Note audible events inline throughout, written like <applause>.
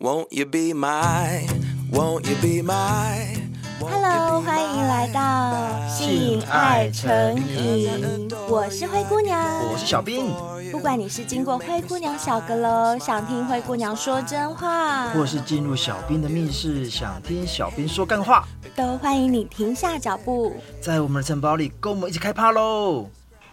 Won't you be my, won't you be my? Hello，欢迎来到性爱成瘾，我是灰姑娘，我是小兵。不管你是经过灰姑娘小阁楼，想听灰姑娘说真话，或是进入小兵的密室，想听小兵说干话，都欢迎你停下脚步，在我们的城堡里跟我们一起开趴喽！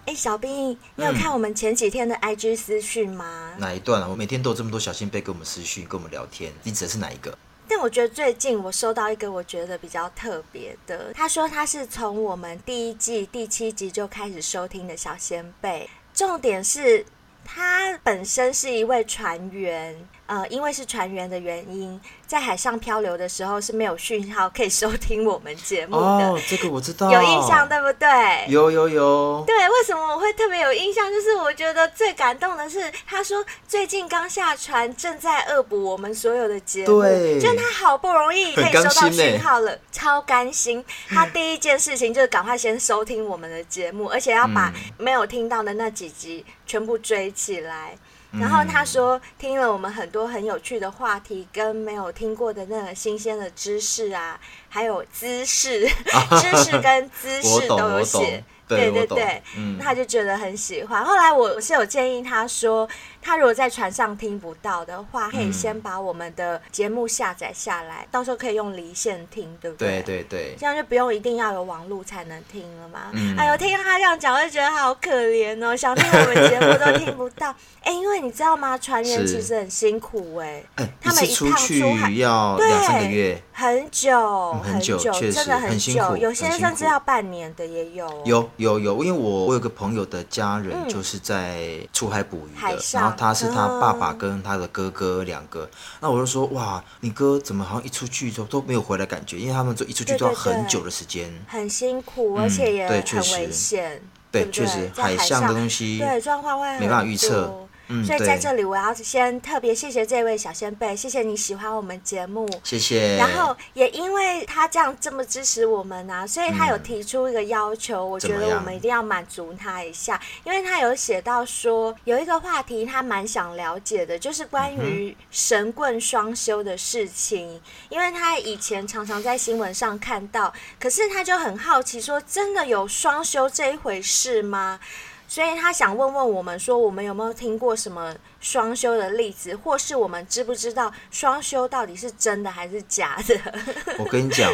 哎，小兵，你有看我们前几天的 IG 私讯吗？哪一段啊？我每天都有这么多小仙贝跟我们私讯，跟我们聊天。你指的是哪一个？但我觉得最近我收到一个我觉得比较特别的，他说他是从我们第一季第七集就开始收听的小仙贝，重点是他本身是一位船员。呃，因为是船员的原因，在海上漂流的时候是没有讯号可以收听我们节目的。哦，这个我知道，有印象对不对？有有有。对，为什么我会特别有印象？就是我觉得最感动的是，他说最近刚下船，正在恶补我们所有的节目。对，就他好不容易可以收到讯号了，超甘心。<laughs> 他第一件事情就是赶快先收听我们的节目，而且要把没有听到的那几集全部追起来。然后他说，听了我们很多很有趣的话题，跟没有听过的那个新鲜的知识啊，还有姿势、<laughs> 知识跟姿势都有写。对对对，嗯，他就觉得很喜欢。后来我是有建议他说，他如果在船上听不到的话，可以先把我们的节目下载下来，到时候可以用离线听，对不对？对对对，这样就不用一定要有网络才能听了嘛。哎呦，听他这样讲，我就觉得好可怜哦，想听我们节目都听不到。哎，因为你知道吗？船员其实很辛苦哎，他们一趟出海要两三个月，很久很久，真的很久，有些甚至要半年的也有。有。有有，因为我我有个朋友的家人就是在出海捕鱼的，嗯、然后他是他爸爸跟他的哥哥两个，嗯、那我就说哇，你哥怎么好像一出去都都没有回来感觉？因为他们就一出去都要很久的时间，很辛苦，而且也很危险，对，确实海上的东西对状况会没办法预测。嗯、所以在这里，我要先特别谢谢这位小先辈，谢谢你喜欢我们节目，谢谢。然后也因为他这样这么支持我们啊，所以他有提出一个要求，嗯、我觉得我们一定要满足他一下，因为他有写到说有一个话题他蛮想了解的，就是关于神棍双修的事情，嗯、因为他以前常常在新闻上看到，可是他就很好奇说，真的有双修这一回事吗？所以他想问问我们说，我们有没有听过什么双修的例子，或是我们知不知道双修到底是真的还是假的？<laughs> 我跟你讲，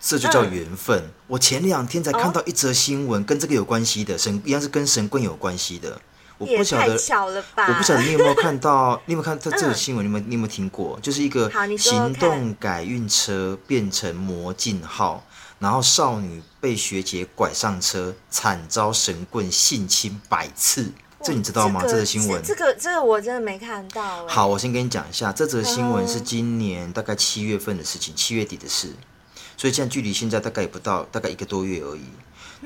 这就叫缘分。嗯、我前两天才看到一则新闻，跟这个有关系的神，一样是跟神棍有关系的。我不晓得，我不晓得你有没有看到，<laughs> 你有没有看到这个新闻？你有没有你有没有听过？就是一个行动改运车变成魔镜号。然后少女被学姐拐上车，惨遭神棍性侵百次，这你知道吗？这个新闻，这个这个我真的没看到。好，我先跟你讲一下，这则新闻是今年大概七月份的事情，七月底的事，所以现在距离现在大概也不到大概一个多月而已。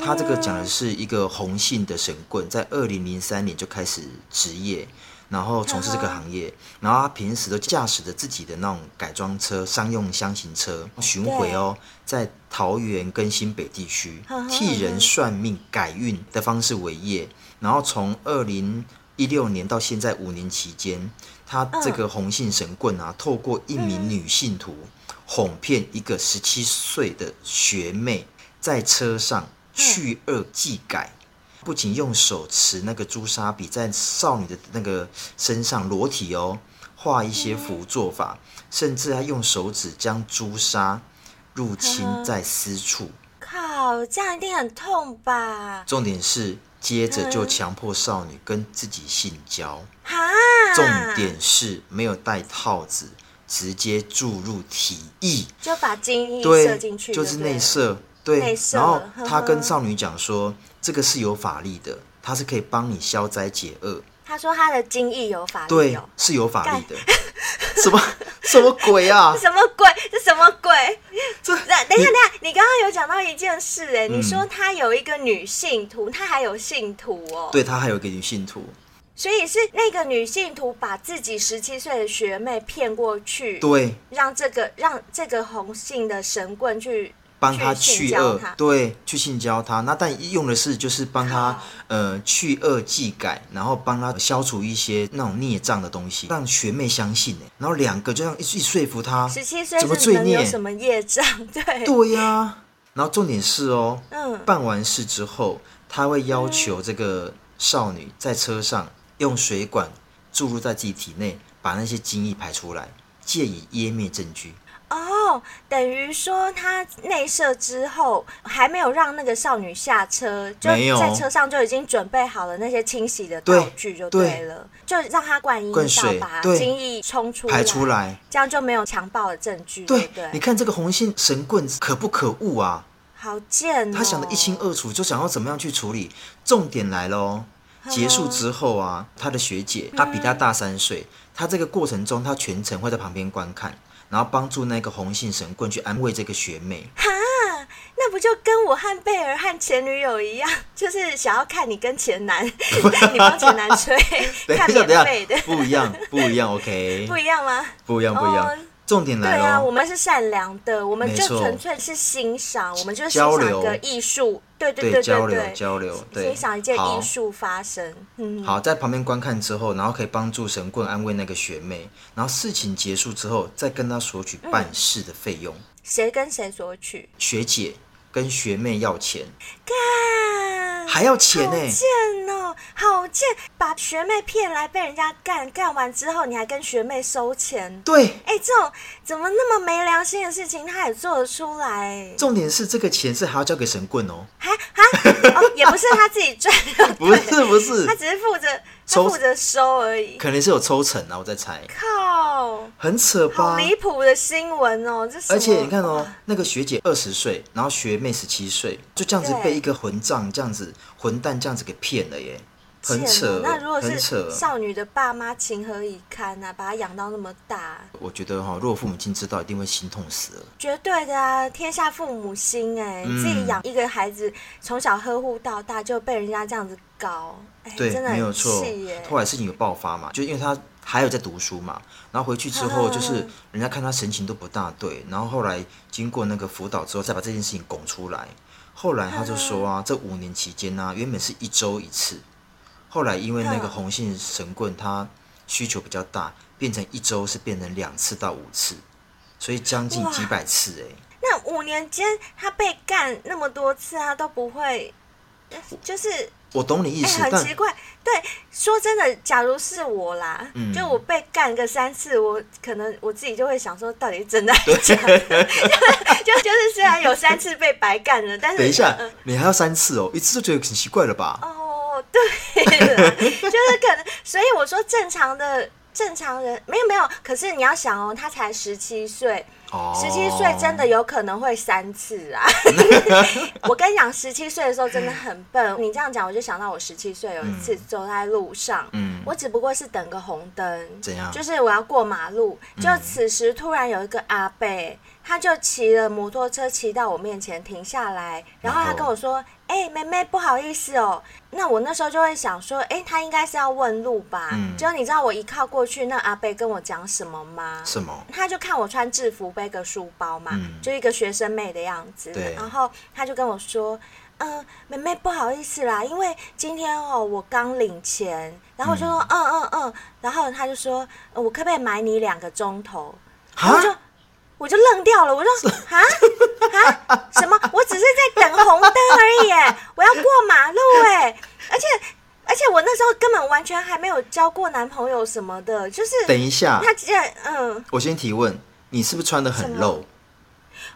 他这个讲的是一个红姓的神棍，在二零零三年就开始职业。然后从事这个行业，然后他平时都驾驶着自己的那种改装车、商用箱型车巡回哦，在桃园跟新北地区替人算命改运的方式为业。然后从二零一六年到现在五年期间，他这个红杏神棍啊，透过一名女信徒哄骗一个十七岁的学妹，在车上去恶技改。不仅用手持那个朱砂笔在少女的那个身上裸体哦画一些符做法，甚至还用手指将朱砂入侵在私处。靠，这样一定很痛吧？重点是接着就强迫少女跟自己性交。哈，重点是没有戴套子，直接注入体液，就把精液射进去，就是内射。对，然后他跟少女讲说，这个是有法力的，它是可以帮你消灾解厄。他说他的精液有法力，对，是有法力的。<laughs> 什么什么鬼啊？<laughs> 什么鬼？这什么鬼？这等一下，等一下，你刚刚有讲到一件事，哎，你说他有一个女信徒，他还有信徒哦。对，他还有一个女信徒，所以是那个女信徒把自己十七岁的学妹骗过去，对，让这个让这个红姓的神棍去。帮他去恶，对，去性交他。那但用的是就是帮他呃去恶祭改，然后帮他消除一些那种孽障的东西，让学妹相信哎。然后两个就这样一一说服他，十七岁怎么罪孽？什么业障？<laughs> 对对呀、啊。然后重点是哦，嗯，办完事之后，他会要求这个少女在车上用水管注入在自己体内，把那些精液排出来，借以湮灭证据。哦，等于说他内射之后还没有让那个少女下车，就在车上就已经准备好了那些清洗的道具，就对了，对，就让他灌阴道，把精液冲出来，排出来，这样就没有强暴的证据，对？你看这个红心神棍可不可恶啊？好贱哦！他想的一清二楚，就想要怎么样去处理。重点来喽，结束之后啊，他的学姐，她比他大三岁，他这个过程中，他全程会在旁边观看。然后帮助那个红杏神棍去安慰这个学妹，哈，那不就跟我和贝尔和前女友一样，<laughs> 就是想要看你跟前男，<laughs> 你帮前男吹，看免费的，不一样，不一样，OK，不一样吗？不一样，不一样。Oh, 重点来了，对啊，我们是善良的，我们就纯粹是欣赏，我们就是欣赏一个艺术，对对对对对，交流交流，对，欣赏一件艺术发生。嗯，好，在旁边观看之后，然后可以帮助神棍安慰那个学妹，然后事情结束之后，再跟他索取办事的费用。谁跟谁索取？学姐跟学妹要钱。干，还要钱呢？好贱！把学妹骗来被人家干，干完之后你还跟学妹收钱？对，哎、欸，这种怎么那么没良心的事情他也做得出来？重点是这个钱是还要交给神棍哦，还还、哦、也不是他自己赚的，不是不是，<laughs> 他只是负责他负责收而已，可能是有抽成啊，我在猜。靠，很扯吧？好离谱的新闻哦，这是。而且你看哦，那个学姐二十岁，然后学妹十七岁，就这样子被一个混账这样子混蛋这样子给骗了耶。很扯，那如果是少女的爸妈情何以堪啊？把她养到那么大，我觉得哈，如果父母亲知道，一定会心痛死了。绝对的啊，天下父母心哎、欸，嗯、自己养一个孩子，从小呵护到大，就被人家这样子搞，哎、对，没有错。后来事情有爆发嘛，就因为他还有在读书嘛，然后回去之后，就是人家看他神情都不大对，然后后来经过那个辅导之后，再把这件事情拱出来。后来他就说啊，这五年期间呢、啊，原本是一周一次。后来因为那个红杏神棍他需求比较大，变成一周是变成两次到五次，所以将近几百次哎。那五年间他被干那么多次，他都不会，就是我懂你意思，很奇怪。对，说真的，假如是我啦，嗯、就我被干个三次，我可能我自己就会想说，到底是真的还是假的？<laughs> 就 <laughs> 就是虽然有三次被白干了，但是 <laughs> 等一下，嗯、你还要三次哦，一次就觉得很奇怪了吧？哦。对了，就是可能，所以我说正常的正常人没有没有，可是你要想哦，他才十七岁，十七岁真的有可能会三次啊！<laughs> 我跟你讲，十七岁的时候真的很笨。你这样讲，我就想到我十七岁有一次走在路上，嗯，我只不过是等个红灯，怎样？就是我要过马路，就此时突然有一个阿伯，他就骑了摩托车骑到我面前停下来，然后他跟我说。哎、欸，妹妹，不好意思哦。那我那时候就会想说，哎、欸，他应该是要问路吧？嗯。就你知道我一靠过去，那阿贝跟我讲什么吗？什么？他就看我穿制服，背个书包嘛，嗯、就一个学生妹的样子。然后他就跟我说，嗯、呃，妹妹，不好意思啦，因为今天哦，我刚领钱。然后我就说，嗯嗯嗯。然后他就说，我可不可以买你两个钟头？然后我就。我就愣掉了，我说啊啊什么？我只是在等红灯而已，我要过马路哎！而且而且我那时候根本完全还没有交过男朋友什么的，就是等一下，他既然嗯，我先提问，你是不是穿的很露？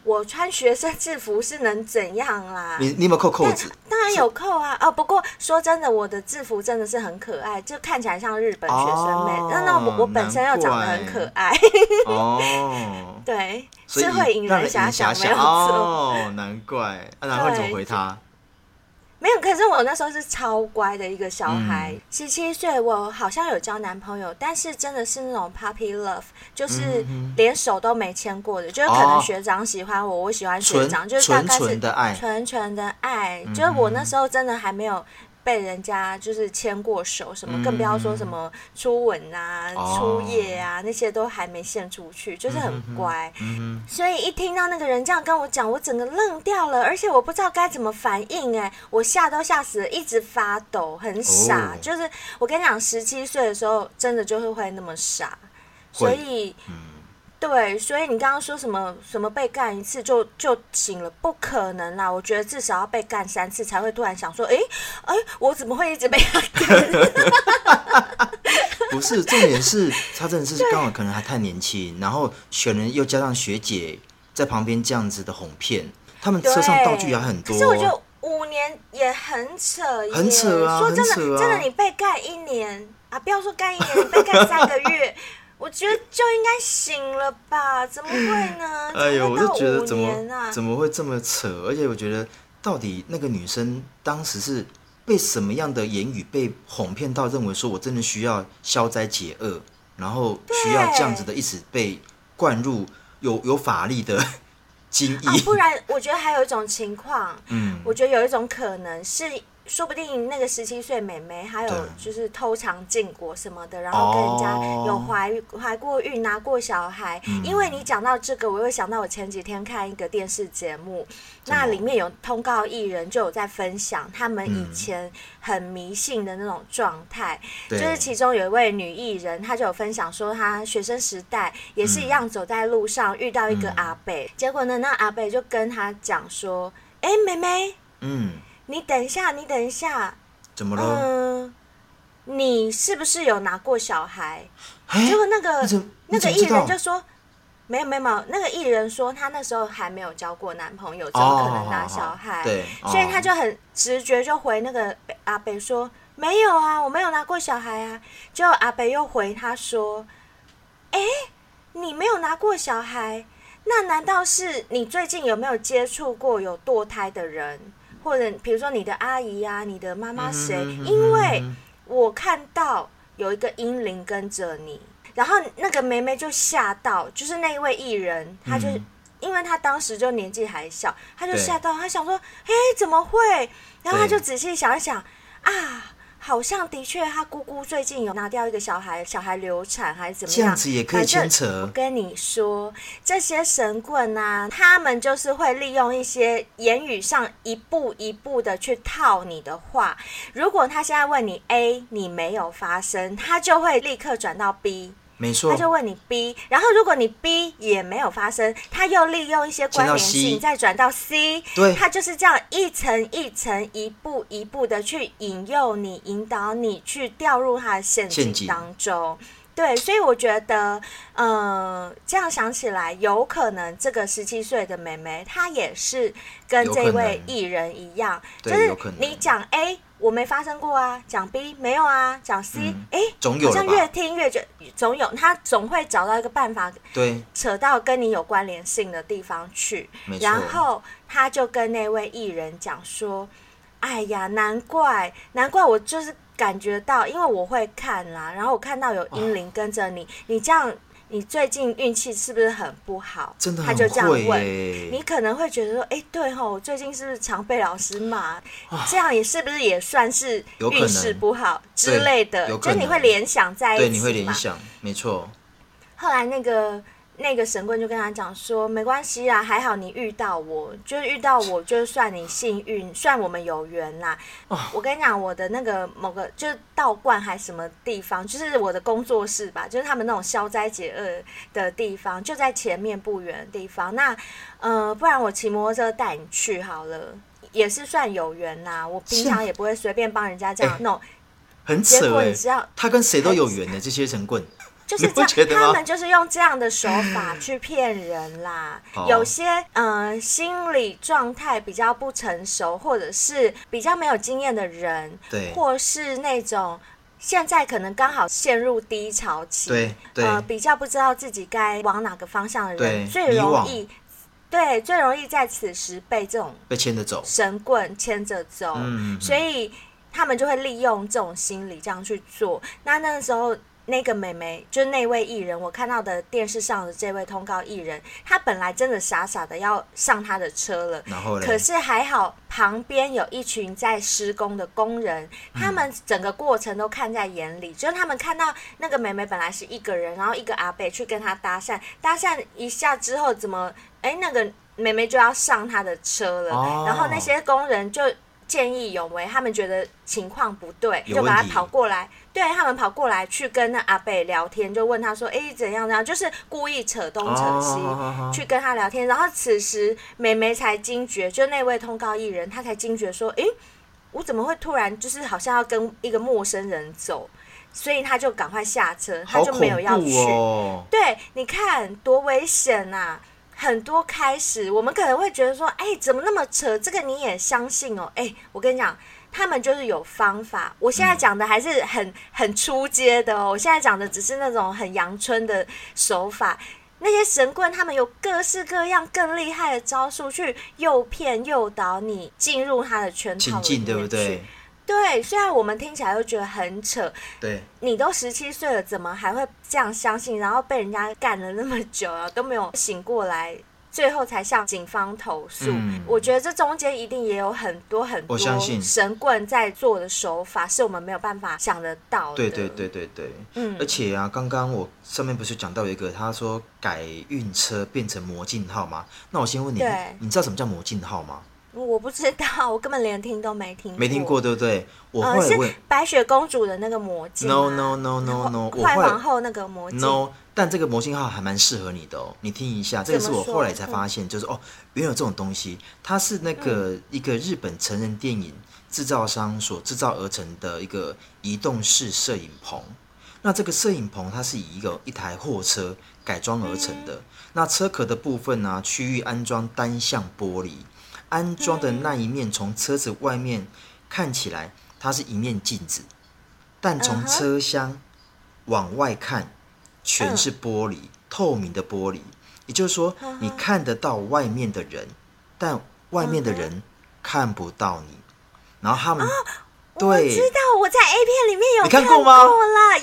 我穿学生制服是能怎样啦？你你有没有扣扣子？当然有扣啊！哦，不过说真的，我的制服真的是很可爱，就看起来像日本学生妹。那、哦、那我我本身又长得很可爱。<laughs> 哦，对，是会引人遐想，没有错。哦，难怪。啊、然后你怎么回他？没有，可是我那时候是超乖的一个小孩，十七岁，我好像有交男朋友，但是真的是那种 puppy love，就是连手都没牵过的，就是可能学长喜欢我，我喜欢学长，就是大概是纯纯的爱，纯纯的爱，就是我那时候真的还没有被人家就是牵过手什么，更不要说什么初吻啊、哦、初夜啊，那些都还没献出去，就是很乖。所以一听到那个人这样跟我讲，我整个愣掉了，而且我不知道该怎么反应。哎，我吓都吓死了，一直发抖，很傻。哦、就是我跟你讲，十七岁的时候真的就是会那么傻，所以。嗯对，所以你刚刚说什么什么被干一次就就醒了，不可能啦！我觉得至少要被干三次才会突然想说，哎哎，我怎么会一直被他干？<laughs> 不是，重点是他真的是刚好可能还太年轻，然后选人又加上学姐在旁边这样子的哄骗，他们车上道具也很多。可是我觉得五年也很扯，很扯啊！说真的，啊、真的你被干一年啊，不要说干一年，你被干三个月。我觉得就应该醒了吧？怎么会呢？哎呦，我就觉得怎么、啊、怎么会这么扯？而且我觉得，到底那个女生当时是被什么样的言语被哄骗到，认为说我真的需要消灾解厄，然后需要这样子的，一直被灌入有 <laughs> 有法力的啊。不然，我觉得还有一种情况，嗯，我觉得有一种可能是。说不定那个十七岁妹妹还有就是偷尝禁果什么的，然后跟人家有怀怀过孕、拿过小孩。因为你讲到这个，我又想到我前几天看一个电视节目，那里面有通告艺人就有在分享他们以前很迷信的那种状态，就是其中有一位女艺人，她就有分享说，她学生时代也是一样，走在路上遇到一个阿伯，结果呢，那阿北就跟她讲说：“哎，妹妹，嗯。”你等一下，你等一下，怎么了？嗯，你是不是有拿过小孩？欸、结果那个那个艺人就说，没有没有没有。那个艺人说他那时候还没有交过男朋友，怎么可能拿小孩？哦、对，所以他就很直觉就回那个阿北说，没有啊，我没有拿过小孩啊。结果阿北又回他说，哎、欸，你没有拿过小孩，那难道是你最近有没有接触过有堕胎的人？或者比如说你的阿姨啊，你的妈妈谁？因为我看到有一个阴灵跟着你，然后那个梅梅就吓到，就是那一位艺人，他就因为他当时就年纪还小，他就吓到，他想说，哎，怎么会？然后他就仔细想一想，啊。好像的确，他姑姑最近有拿掉一个小孩，小孩流产还是怎么样？这样子也可以牵扯。我跟你说，这些神棍啊，他们就是会利用一些言语上一步一步的去套你的话。如果他现在问你 A，你没有发生，他就会立刻转到 B。没错，他就问你 B，然后如果你 B 也没有发生，他又利用一些关联性再转到 C，对，他就是这样一层一层、一步一步的去引诱你、引导你去掉入他的陷阱。当中。对，所以我觉得，嗯、呃，这样想起来，有可能这个十七岁的妹妹，她也是跟这位艺人一样，就是你讲 A。我没发生过啊，讲 B 没有啊，讲 C，哎、嗯，好像越听越觉总有，他总会找到一个办法，对，扯到跟你有关联性的地方去。然后他就跟那位艺人讲说：“哎呀，难怪，难怪我就是感觉到，因为我会看啦，然后我看到有英灵跟着你，哦、你这样。”你最近运气是不是很不好？真的他就这样问，你可能会觉得说，哎、欸，对吼，我最近是不是常被老师骂？啊、这样也是不是也算是运势不好之类的？就你会联想在一起，对，你会联想，没错。后来那个。那个神棍就跟他讲说：“没关系啊，还好你遇到我，就是遇到我，就算你幸运，算我们有缘啦。Oh. 我跟你讲，我的那个某个就是道观还是什么地方，就是我的工作室吧，就是他们那种消灾解厄的地方，就在前面不远的地方。那呃，不然我骑摩托车带你去好了，也是算有缘呐。我平常也不会随便帮人家这样弄，欸、很扯、欸、结果你知道，他跟谁都有缘的这些神棍。”就是这样，他们就是用这样的手法去骗人啦。有些嗯、呃，心理状态比较不成熟，或者是比较没有经验的人，对，或是那种现在可能刚好陷入低潮期，对，对。呃，比较不知道自己该往哪个方向的人，对最容易，对，最容易在此时被这种被牵着走，神棍牵着走，嗯，所以他们就会利用这种心理这样去做。那那个时候。那个妹妹，就是那位艺人，我看到的电视上的这位通告艺人，他本来真的傻傻的要上他的车了，然后可是还好旁边有一群在施工的工人，他们整个过程都看在眼里，嗯、就是他们看到那个妹妹本来是一个人，然后一个阿伯去跟他搭讪，搭讪一下之后，怎么哎那个妹妹就要上他的车了，哦、然后那些工人就。见义勇为，他们觉得情况不对，就把他跑过来，对他们跑过来去跟那阿贝聊天，就问他说：“哎，怎样怎样？”就是故意扯东扯西，哦、去跟他聊天。然后此时妹妹才惊觉，就那位通告艺人，他才惊觉说：“哎，我怎么会突然就是好像要跟一个陌生人走？”所以他就赶快下车，他就没有要去。哦、对，你看多危险啊！很多开始，我们可能会觉得说，哎，怎么那么扯？这个你也相信哦？哎，我跟你讲，他们就是有方法。我现在讲的还是很很出街的哦，我现在讲的只是那种很阳春的手法。那些神棍他们有各式各样更厉害的招数，去诱骗诱导你进入他的圈套里面，对不对？对，虽然我们听起来都觉得很扯，对，你都十七岁了，怎么还会这样相信？然后被人家干了那么久了，都没有醒过来，最后才向警方投诉。嗯、我觉得这中间一定也有很多很多神棍在做的手法，是我们没有办法想得到的。对对对对对，嗯。而且啊，刚刚我上面不是讲到一个，他说改运车变成魔镜号吗？那我先问你，你知道什么叫魔镜号吗？我不知道，我根本连听都没听过。没听过，对不对？我会、呃、是白雪公主的那个魔镜。No no no no no，坏皇后那个魔镜。No，但这个魔镜号还蛮适合你的哦。你听一下，这个是我后来才发现，就是哦，原有这种东西。它是那个、嗯、一个日本成人电影制造商所制造而成的一个移动式摄影棚。那这个摄影棚它是以一个一台货车改装而成的。嗯、那车壳的部分呢、啊，区域安装单向玻璃。安装的那一面，从车子外面看起来，它是一面镜子，但从车厢往外看，全是玻璃，透明的玻璃。也就是说，你看得到外面的人，但外面的人看不到你。然后他们。对我知道，我在 A 片里面有看过吗？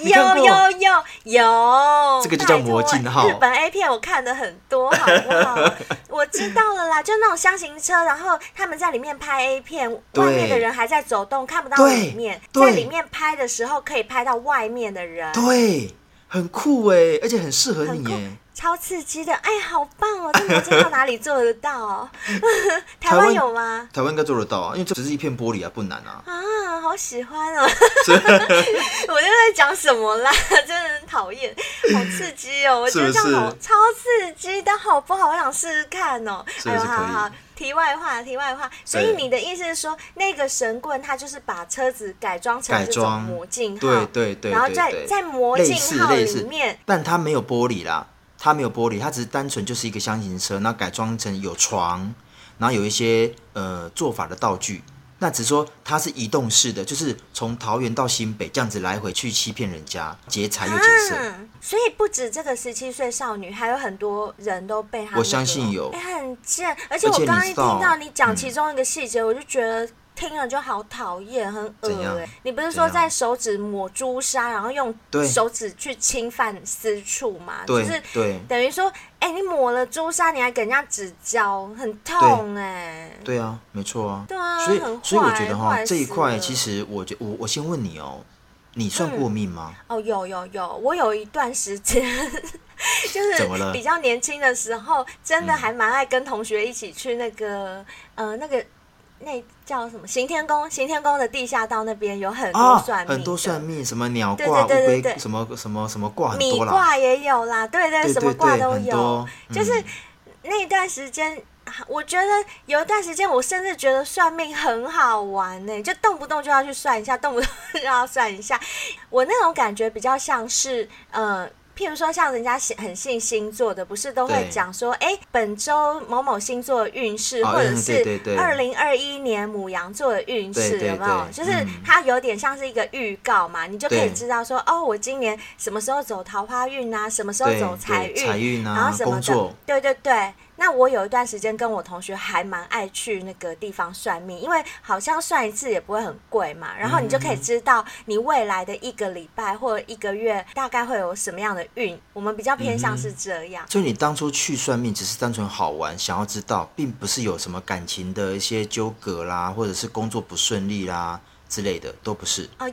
有有有有，这个就叫魔镜号。日本 A 片我看的很多，好不好？<laughs> 我知道了啦，就那种箱型车，然后他们在里面拍 A 片，外面的人还在走动，看不到里面。在里面拍的时候，可以拍到外面的人。对，很酷哎，而且很适合你耶。超刺激的，哎，好棒哦！这魔镜到哪里做得到哦？<laughs> 台湾有吗？台湾应该做得到啊，因为这只是一片玻璃啊，不难啊。啊，好喜欢哦！<laughs> <laughs> 我就在讲什么啦？真的很讨厌，好刺激哦！我觉得这样好超刺激但，好不好？我想试试看哦。哎呦，好好。题外话，题外话。所以你的意思是说，那个神棍他就是把车子改装成这种魔镜号，对对对，然后在在魔镜号里面，但它没有玻璃啦。它没有玻璃，它只是单纯就是一个箱型车，那改装成有床，然后有一些呃做法的道具。那只是说它是移动式的，就是从桃园到新北这样子来回去欺骗人家，劫财又劫色。啊，所以不止这个十七岁少女，还有很多人都被他、那个。我相信有。哎，很贱！而且我刚刚一听到你讲其中一个细节，嗯、我就觉得。听了就好讨厌，很恶哎！你不是说在手指抹朱砂，然后用手指去侵犯私处吗？就是等于说，哎、欸，你抹了朱砂，你还给人家指交，很痛哎！对啊，没错啊。对啊，所以很坏所以我觉得哈，这一块其实我觉我我先问你哦，你算过命吗？嗯、哦，有有有，我有一段时间 <laughs> 就是比较年轻的时候，真的还蛮爱跟同学一起去那个、嗯、呃那个。那叫什么？行天宫，行天宫的地下道那边有很多算命、啊，很多算命，什么鸟卦、乌龟，什么什么什么卦，米卦也有啦，对对，对，什么卦都有。嗯、就是那段时间，我觉得有一段时间，我甚至觉得算命很好玩呢，就动不动就要去算一下，动不动就要算一下。我那种感觉比较像是，嗯、呃。譬如说，像人家很信星座的，不是都会讲说，哎对，本周某某星座的运势，哦、或者是二零二一年母羊座的运势，有没有？就是它有点像是一个预告嘛，嗯、你就可以知道说，哦，我今年什么时候走桃花运啊，什么时候走财运，财运啊，然后什么的，作。对对对。那我有一段时间跟我同学还蛮爱去那个地方算命，因为好像算一次也不会很贵嘛，然后你就可以知道你未来的一个礼拜或者一个月大概会有什么样的运。我们比较偏向是这样。所以你当初去算命只是单纯好玩，想要知道，并不是有什么感情的一些纠葛啦，或者是工作不顺利啦之类的，都不是。哦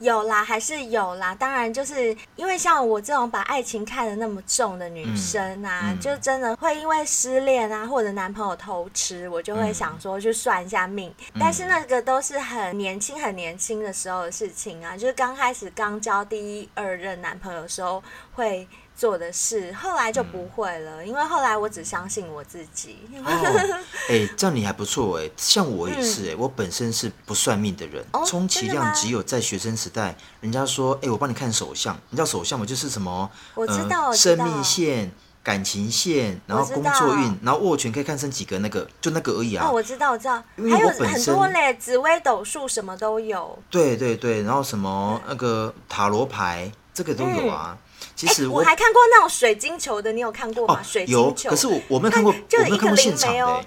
有啦，还是有啦。当然，就是因为像我这种把爱情看得那么重的女生啊，就真的会因为失恋啊，或者男朋友偷吃，我就会想说去算一下命。嗯、但是那个都是很年轻、很年轻的时候的事情啊，就是刚开始刚交第一、二任男朋友的时候会。做的事，后来就不会了，嗯、因为后来我只相信我自己。哎、这样你还不错哎，像我也是哎，嗯、我本身是不算命的人，哦、充其量只有在学生时代，人家说哎、欸，我帮你看手相，你知道手相吗？就是什么，我知道，呃、生命线、感情线，然后工作运，然后握拳可以看成几个，那个就那个而已啊。哦，我知道，我知道，还有很多嘞，紫微斗数什么都有。对对对，然后什么那个塔罗牌，这个都有啊。嗯其实我，我还看过那种水晶球的，你有看过吗？哦、水晶球，可是我我没有看过，就一个灵媒哦。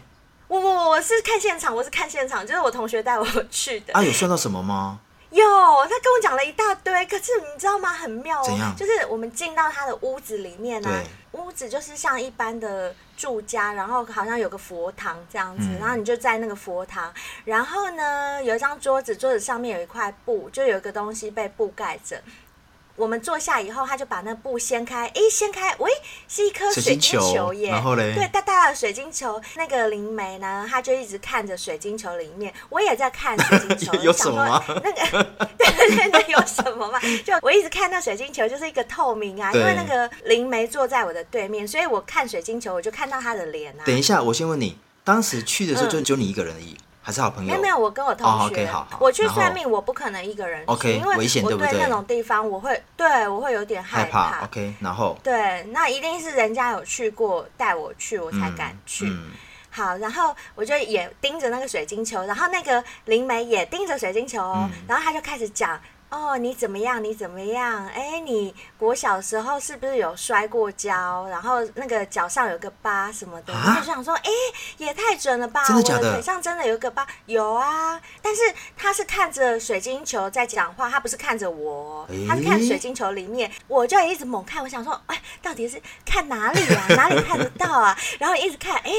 我我我是看现场，我是看现场，就是我同学带我去的。啊，有算到什么吗？有，他跟我讲了一大堆。可是你知道吗？很妙哦。就是我们进到他的屋子里面呢、啊，屋子就是像一般的住家，然后好像有个佛堂这样子，嗯、然后你就在那个佛堂，然后呢有一张桌子，桌子上面有一块布，就有一个东西被布盖着。我们坐下以后，他就把那布掀开，哎，掀开，喂，是一颗水晶球耶！然后嘞，对，大大的水晶球。那个灵媒呢，他就一直看着水晶球里面，我也在看水晶球。<laughs> 有什么吗？那个，对 <laughs> 对对，那有什么嘛？就我一直看那水晶球，就是一个透明啊，因为那个灵媒坐在我的对面，所以我看水晶球，我就看到他的脸啊。等一下，我先问你，当时去的时候就只有你一个人而已。嗯还是好朋友？没有没有，我跟我同学。我去算命，我不可能一个人去，因为危险，对不对？那种地方，我会对我会有点害怕。OK，然后对，那一定是人家有去过带我去，我才敢去。好，然后我就也盯着那个水晶球，然后那个灵媒也盯着水晶球哦，然后他就开始讲。哦，你怎么样？你怎么样？哎，你国小时候是不是有摔过跤？然后那个脚上有个疤什么的？啊、我就想说，哎，也太准了吧！真的假的？我的腿上真的有个疤，有啊。但是他是看着水晶球在讲话，他不是看着我，他是看水晶球里面。我就一直猛看，我想说，哎，到底是看哪里啊？哪里看得到啊？<laughs> 然后一直看，哎。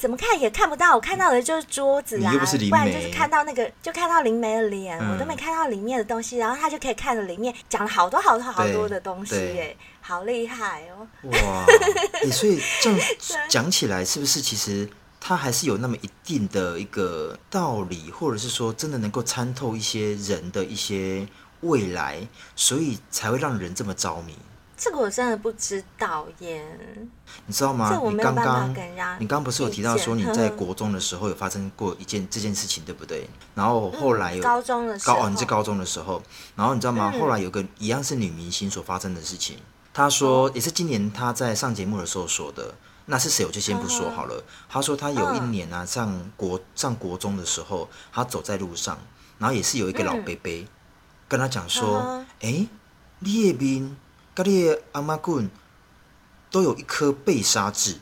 怎么看也看不到，我看到的就是桌子啊，不，不然就是看到那个，就看到灵媒的脸，嗯、我都没看到里面的东西。然后他就可以看着里面讲了好多好多好多的东西，耶，好厉害哦！哇，你所以这样讲起来，是不是其实他还是有那么一定的一个道理，或者是说真的能够参透一些人的一些未来，所以才会让人这么着迷？这个我真的不知道耶，你知道吗？你刚刚你刚刚不是有提到说你在国中的时候有发生过一件这件事情，对不对？然后后来有高中的时候，高哦，你是高中的时候，然后你知道吗？后来有个一样是女明星所发生的事情，她说也是今年她在上节目的时候说的，那是谁我就先不说好了。她说她有一年啊上国上国中的时候，她走在路上，然后也是有一个老伯伯跟她讲说，哎，列兵。咖喱阿妈棍都有一颗被杀痣，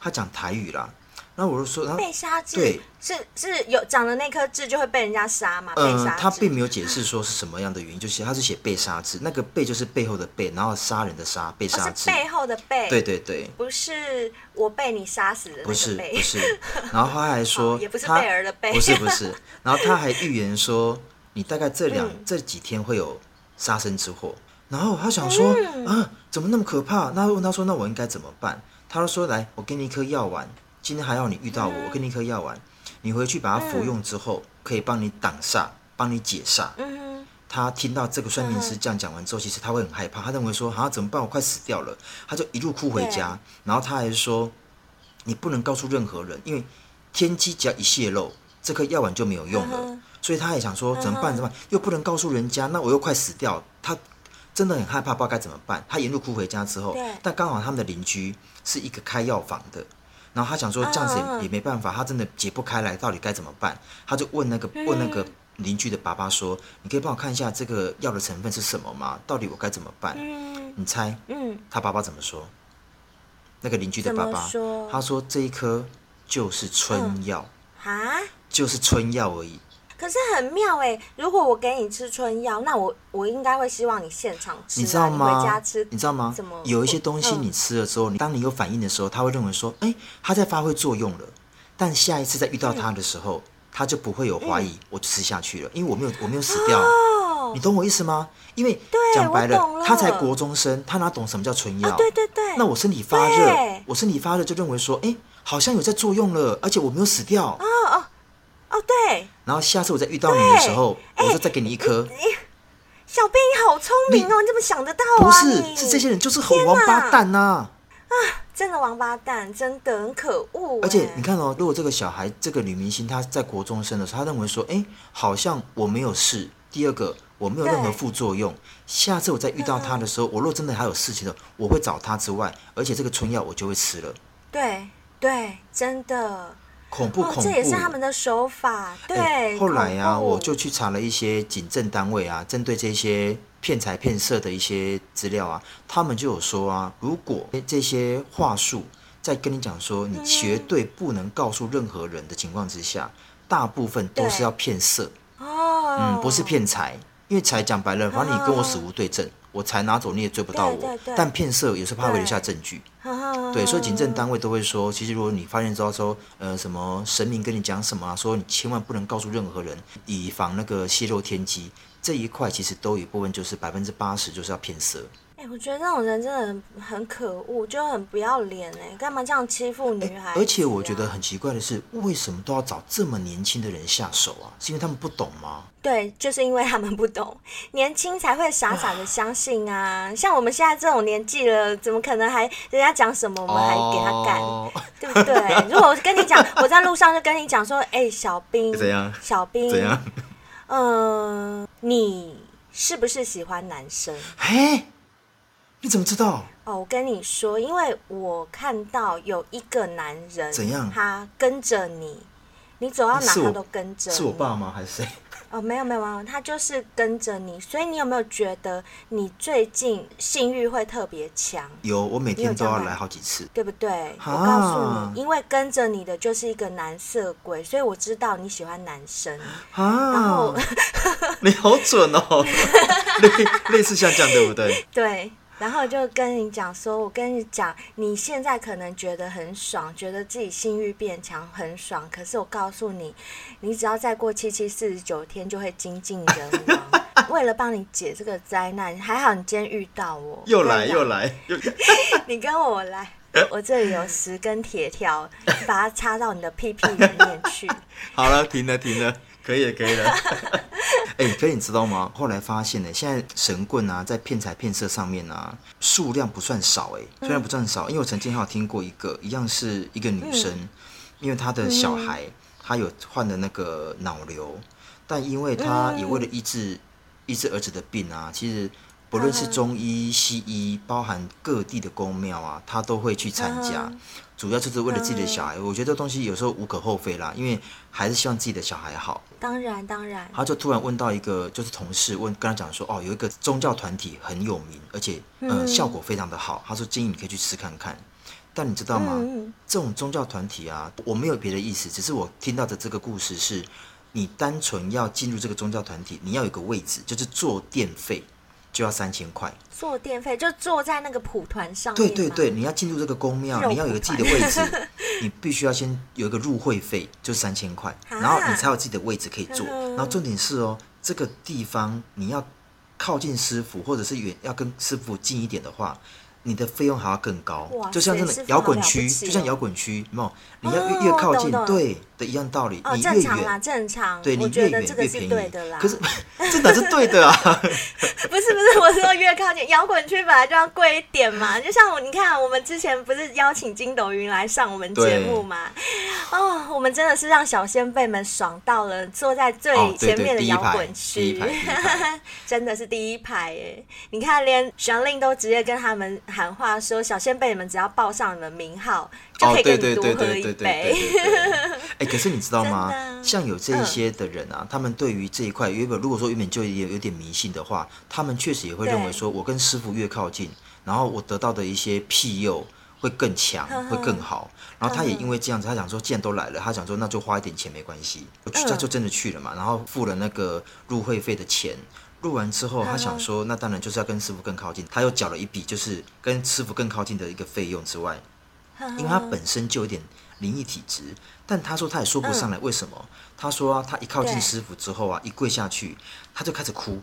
他讲台语啦。然后我就说，然后被杀痣对，是是有长的那颗痣就会被人家杀吗？嗯，他并没有解释说是什么样的原因，就是他是写被杀痣，那个被就是背后的背，然后杀人的杀，被杀痣。背后的背，对对对，不是我被你杀死的，不是不是。然后他还说，<laughs> 也不是贝儿的贝，不是不是。然后他还预言说，你大概这两这几天会有杀身之祸。然后他想说、嗯、啊，怎么那么可怕？那问他说，那我应该怎么办？他就说，来，我给你一颗药丸，今天还要你遇到我，嗯、我给你一颗药丸，你回去把它服用之后，嗯、可以帮你挡煞，帮你解煞。嗯、他听到这个算命师这样讲完之后，其实他会很害怕，他认为说，啊，怎么办？我快死掉了。他就一路哭回家，然后他还说，你不能告诉任何人，因为天机只要一泄露，这颗药丸就没有用了。嗯、所以他也想说，怎么办？怎么办？又不能告诉人家，那我又快死掉。他。真的很害怕，不知道该怎么办。他沿路哭回家之后，但刚好他们的邻居是一个开药房的，然后他想说这样子也，也没办法，他真的解不开来，到底该怎么办？他就问那个问那个邻居的爸爸说：“嗯、你可以帮我看一下这个药的成分是什么吗？到底我该怎么办？”嗯、你猜？嗯，他爸爸怎么说？那个邻居的爸爸，说他说这一颗就是春药啊，就是春药而已。可是很妙哎，如果我给你吃春药，那我我应该会希望你现场吃，你知道吗？回家吃，你知道吗？怎么有一些东西你吃了之后，你当你有反应的时候，他会认为说，哎，他在发挥作用了。但下一次再遇到他的时候，他就不会有怀疑，我就吃下去了，因为我没有我没有死掉。你懂我意思吗？因为讲白了，他才国中生，他哪懂什么叫春药？对对对。那我身体发热，我身体发热就认为说，哎，好像有在作用了，而且我没有死掉。哦哦。哦，对。然后下次我再遇到你的时候，我就再给你一颗。小兵，你好聪明哦，你怎么想得到啊？不是，是这些人就是很王八蛋呐！啊，真的王八蛋，真的很可恶。而且你看哦，如果这个小孩，这个女明星，她在国中生的时候，她认为说，哎，好像我没有事。第二个，我没有任何副作用。下次我再遇到她的时候，我若真的还有事情的，我会找她之外，而且这个春药我就会吃了。对对，真的。恐怖恐怖，这也是他们的手法。对，欸、后来呀、啊，我就去查了一些警政单位啊，针对这些骗财骗色的一些资料啊，他们就有说啊，如果这些话术在跟你讲说，你绝对不能告诉任何人的情况之下，大部分都是要骗色。哦，嗯，不是骗财，因为财讲白了，反正你跟我死无对证。哦我才拿走，你也追不到我。对对对，但骗色也是怕会留下证据。对，对，所以警政单位都会说，其实如果你发现之后说，呃，什么神明跟你讲什么啊，说你千万不能告诉任何人，以防那个泄露天机。这一块其实都有一部分就是百分之八十就是要骗色。哎、欸，我觉得那种人真的很很可恶，就很不要脸哎，干嘛这样欺负女孩、啊欸？而且我觉得很奇怪的是，为什么都要找这么年轻的人下手啊？是因为他们不懂吗？对，就是因为他们不懂，年轻才会傻傻的相信啊。像我们现在这种年纪了，怎么可能还人家讲什么我们还给他干？<laughs> 哦、对不对？如果我跟你讲，我在路上就跟你讲说，哎、欸，小兵，怎样？小兵，怎样？嗯、呃，你是不是喜欢男生？嘿。你怎么知道？哦，我跟你说，因为我看到有一个男人，怎样？他跟着你，你走到哪他都跟着。是我爸吗？还是谁？<laughs> 哦，没有没有没有，他就是跟着你。所以你有没有觉得你最近性欲会特别强？有，我每天都要来好几次，对不对？我告诉你，因为跟着你的就是一个男色鬼，所以我知道你喜欢男生。啊然后你好准哦，<laughs> 类类似像这样，对不对？对。然后就跟你讲说，我跟你讲，你现在可能觉得很爽，觉得自己性欲变强很爽。可是我告诉你，你只要再过七七四十九天，就会精尽人亡。为了帮你解这个灾难，还好你今天遇到我，<laughs> 又来又来，你跟我来，我这里有十根铁条，把它插到你的屁屁里面去。<laughs> 好了，停了停了，可以了可以了。<laughs> 哎，可以你知道吗？后来发现呢，现在神棍啊，在骗财骗色上面啊，数量不算少。哎，虽然不算少，因为我曾经还有听过一个，一样是一个女生，因为她的小孩，她有患了那个脑瘤，但因为她也为了医治医治儿子的病啊，其实不论是中医、西医，包含各地的宫庙啊，她都会去参加。主要就是为了自己的小孩，我觉得这东西有时候无可厚非啦，因为还是希望自己的小孩好。当然，当然。他就突然问到一个，就是同事问，跟他讲说，哦，有一个宗教团体很有名，而且呃效果非常的好。他说建议你可以去试看看。但你知道吗？这种宗教团体啊，我没有别的意思，只是我听到的这个故事是，你单纯要进入这个宗教团体，你要有个位置，就是坐垫费。就要三千块，坐电费就坐在那个蒲团上。对对对，你要进入这个宫庙，你要有个自己的位置，<laughs> 你必须要先有一个入会费，就三千块，然后你才有自己的位置可以坐。然后重点是哦，这个地方你要靠近师傅，或者是远要跟师傅近一点的话。你的费用还要更高，就像真的摇滚区，就像摇滚区，没有？你要越越靠近，对的一样道理。你越远，正常啦，正常。对，你越远越便宜。可是 <laughs> 这哪是对的啊？<laughs> 不是不是，我说越靠近摇滚区本来就要贵一点嘛。就像我，你看我们之前不是邀请筋斗云来上我们节目嘛？哦，我们真的是让小先辈们爽到了，坐在最前面的摇滚区，<laughs> 真的是第一排耶！你看，连玄令都直接跟他们。喊话说：“小仙贝，你们只要报上你们名号，就可以跟你多喝一杯。” <laughs> 哎，可是你知道吗？像有这一些的人啊，嗯、他们对于这一块原本如果说原本就有有点迷信的话，他们确实也会认为说，我跟师傅越靠近，然后我得到的一些庇佑，会更强，会更好。然后他也因为这样子，他想说，既然都来了，他想说那就花一点钱没关系，我去他就真的去了嘛。然后付了那个入会费的钱，入完之后，他想说，那当然就是要跟师傅更靠近，他又缴了一笔就是跟师傅更靠近的一个费用之外，因为他本身就有点灵异体质，但他说他也说不上来为什么。他说啊，他一靠近师傅之后啊，一跪下去，他就开始哭，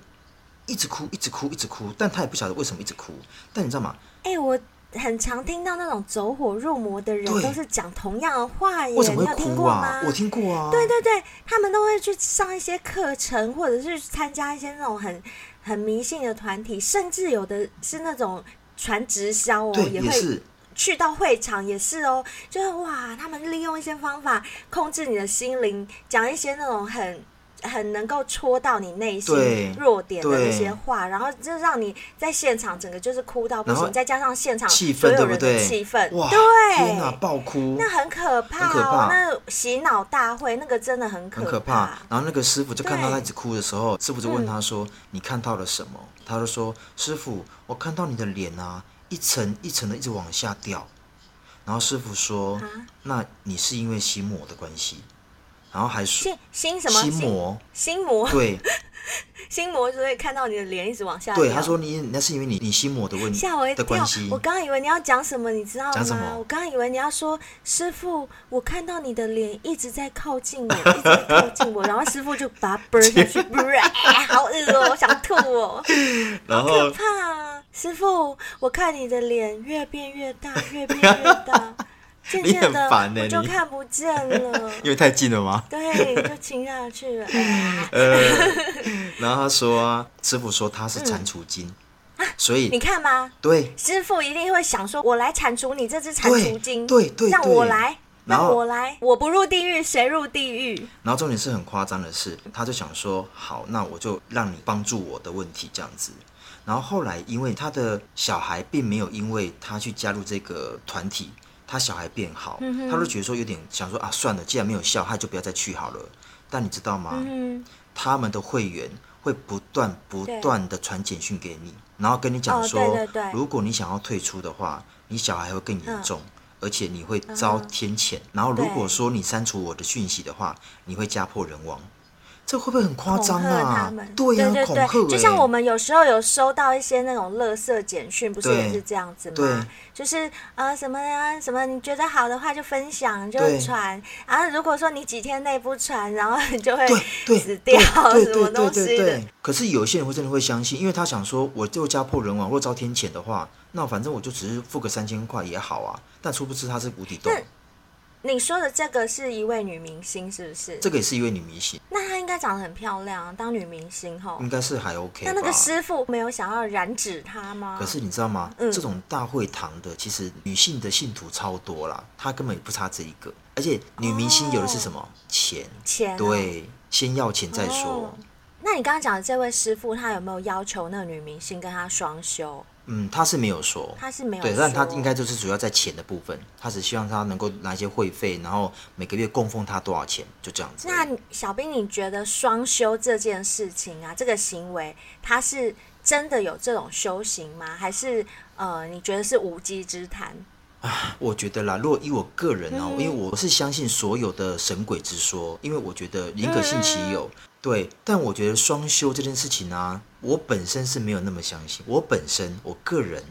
一直哭，一直哭，一直哭，但他也不晓得为什么一直哭。但你知道吗？哎、欸，我。很常听到那种走火入魔的人，都是讲同样的话耶。你有听过吗？我听过啊。对对对，他们都会去上一些课程，或者是参加一些那种很很迷信的团体，甚至有的是那种传直销哦，也会去到会场也是哦，就是哇，他们利用一些方法控制你的心灵，讲一些那种很。很能够戳到你内心弱点的那些话，然后就让你在现场整个就是哭到不行，再加上现场所有人的气氛，哇，对，天哪，爆哭，那很可怕，很可怕，那洗脑大会那个真的很可怕，很可怕。然后那个师傅就看到他一直哭的时候，师傅就问他说：“你看到了什么？”他就说：“师傅，我看到你的脸啊，一层一层的一直往下掉。”然后师傅说：“那你是因为心魔的关系。”然后还说心心什么心魔，心魔对，<laughs> 心魔就会看到你的脸一直往下。对，他说你那是因为你你心魔的问题，吓我一跳。我刚刚以为你要讲什么，你知道吗？讲什么？我刚刚以为你要说师傅，我看到你的脸一直在靠近我，<laughs> 一直在靠近我，然后师傅就把它啵下去，<laughs> 好恶哦，我想吐哦，然后好可怕啊！师傅，我看你的脸越变越大，越变越大。渐渐你很烦呢，我就看不见了，<laughs> 因为太近了吗？对，就亲下去了。<laughs> 呃，然后他说啊，师傅说他是蟾蜍精，嗯、所以你看吗？对，师傅一定会想说，我来铲除你这只蟾蜍精，对对，对，让我来，让我来，我不入地狱谁入地狱？然后重点是很夸张的是，他就想说，好，那我就让你帮助我的问题这样子。然后后来，因为他的小孩并没有因为他去加入这个团体。他小孩变好，嗯、他都觉得说有点想说啊，算了，既然没有效，他就不要再去好了。但你知道吗？嗯、他们的会员会不断不断的传简讯给你，然后跟你讲说，哦、对对对，如果你想要退出的话，你小孩会更严重，嗯、而且你会遭天谴。嗯、然后如果说你删除我的讯息的话，你会家破人亡。这会不会很夸张啊？对呀，恐吓。就像我们有时候有收到一些那种垃圾简讯，不是也是这样子吗？就是呃什么呀什么，你觉得好的话就分享就传，然后如果说你几天内不传，然后你就会死掉什么东西的。可是有些人会真的会相信，因为他想说，我就家破人亡若遭天谴的话，那反正我就只是付个三千块也好啊。但殊不知他是无底洞。你说的这个是一位女明星，是不是？这个也是一位女明星。那她应该长得很漂亮，当女明星吼。应该是还 OK。那那个师傅没有想要染指她吗？可是你知道吗？嗯，这种大会堂的，其实女性的信徒超多啦，她根本也不差这一个。而且女明星有的是什么？钱。钱。对，先要钱再说。那你刚刚讲的这位师傅，他有没有要求那个女明星跟他双修？嗯，他是没有说，他是没有，对，但他应该就是主要在钱的部分，他只希望他能够拿一些会费，然后每个月供奉他多少钱，就这样子。那小兵，你觉得双修这件事情啊，这个行为，他是真的有这种修行吗？还是呃，你觉得是无稽之谈？啊，<sighs> 我觉得啦，如果以我个人哦，嗯、因为我是相信所有的神鬼之说，因为我觉得宁可信其有。嗯对，但我觉得双休这件事情啊，我本身是没有那么相信。我本身，我个人，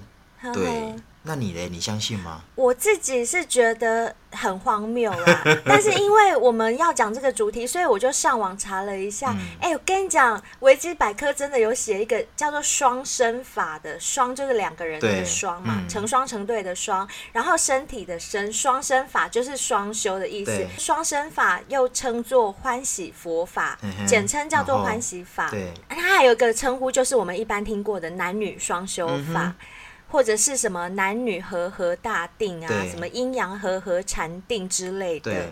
对，那你嘞？你相信吗？我自己是觉得。很荒谬啦，<laughs> 但是因为我们要讲这个主题，所以我就上网查了一下。哎、嗯欸，我跟你讲，维基百科真的有写一个叫做“双生法”的“双”，就是两个人的“双”嘛，嗯、成双成对的“双”，然后身体的“身”，双生法就是双修的意思。双生法又称作欢喜佛法，嗯、简称叫做欢喜法。对，它还有一个称呼，就是我们一般听过的男女双修法。嗯或者是什么男女和合大定啊，什么阴阳和合禅定之类的，对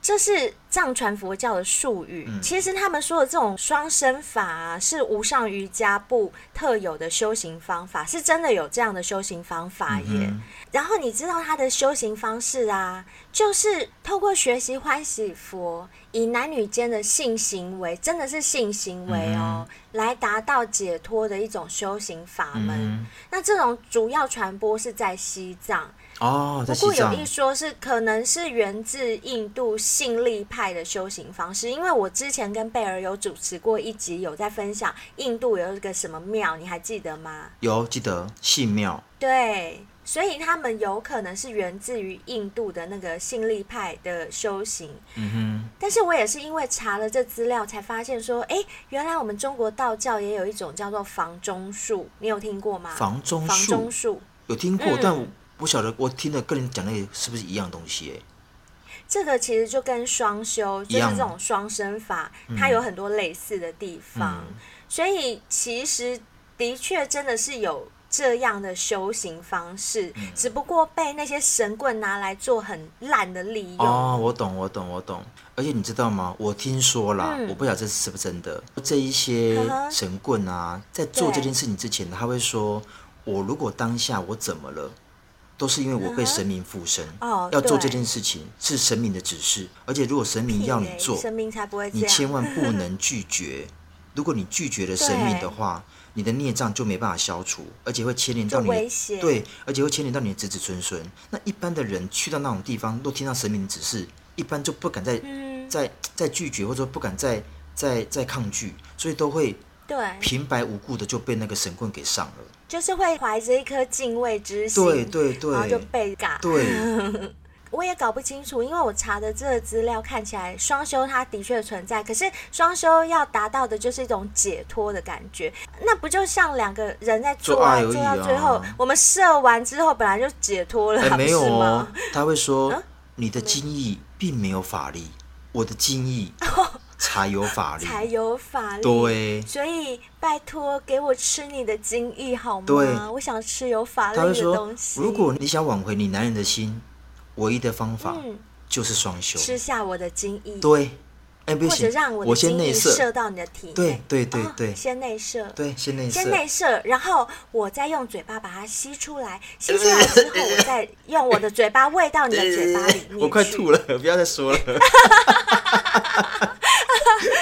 这是藏传佛教的术语。嗯、其实他们说的这种双身法啊，是无上瑜伽部特有的修行方法，是真的有这样的修行方法耶。嗯、然后你知道他的修行方式啊，就是透过学习欢喜佛。以男女间的性行为，真的是性行为哦，嗯、来达到解脱的一种修行法门。嗯、那这种主要传播是在西藏，哦，不过有一说是可能是源自印度信力派的修行方式，因为我之前跟贝尔有主持过一集，有在分享印度有一个什么庙，你还记得吗？有记得信庙。对，所以他们有可能是源自于印度的那个信力派的修行。嗯哼。但是我也是因为查了这资料，才发现说，哎，原来我们中国道教也有一种叫做房中术，你有听过吗？房中术。房中术有听过，嗯、但我。不晓得我听的跟你讲那个是不是一样东西？哎，这个其实就跟双修，就是这种双生法，它有很多类似的地方。嗯、所以其实的确真的是有这样的修行方式，嗯、只不过被那些神棍拿来做很烂的利用。哦，我懂，我懂，我懂。而且你知道吗？我听说啦，嗯、我不晓得这是不是真的。这一些神棍啊，在做这件事情之前，他会说：“我如果当下我怎么了？”都是因为我被神明附身，要做这件事情是神明的指示，而且如果神明要你做，神明才不会，你千万不能拒绝。<laughs> 如果你拒绝了神明的话，你的孽障就没办法消除，而且会牵连到你的，对，而且会牵连到你的子子孙孙。那一般的人去到那种地方，都听到神明的指示，一般就不敢再再再拒绝，或者说不敢再再再抗拒，所以都会对。平白无故的就被那个神棍给上了。就是会怀着一颗敬畏之心，对对对，然后就被嘎。对，<laughs> 我也搞不清楚，因为我查的这个资料看起来双修它的确存在，可是双修要达到的就是一种解脱的感觉，那不就像两个人在做爱，做到最后，我们射完之后本来就解脱了，哎，没有哦，他会说你的精液并没有法力，我的精液。<laughs> 才有法力，才有法力。对，所以拜托给我吃你的精液好吗？对，我想吃有法力的东西。如果你想挽回你男人的心，唯一的方法就是双修，吃下我的精液。对，哎，或者让我的精液射到你的体内。对对对对，先内射。对，先内射。先内射，然后我再用嘴巴把它吸出来。吸出来之后，我再用我的嘴巴喂到你的嘴巴里面。<laughs> 我快吐了，不要再说了。<laughs>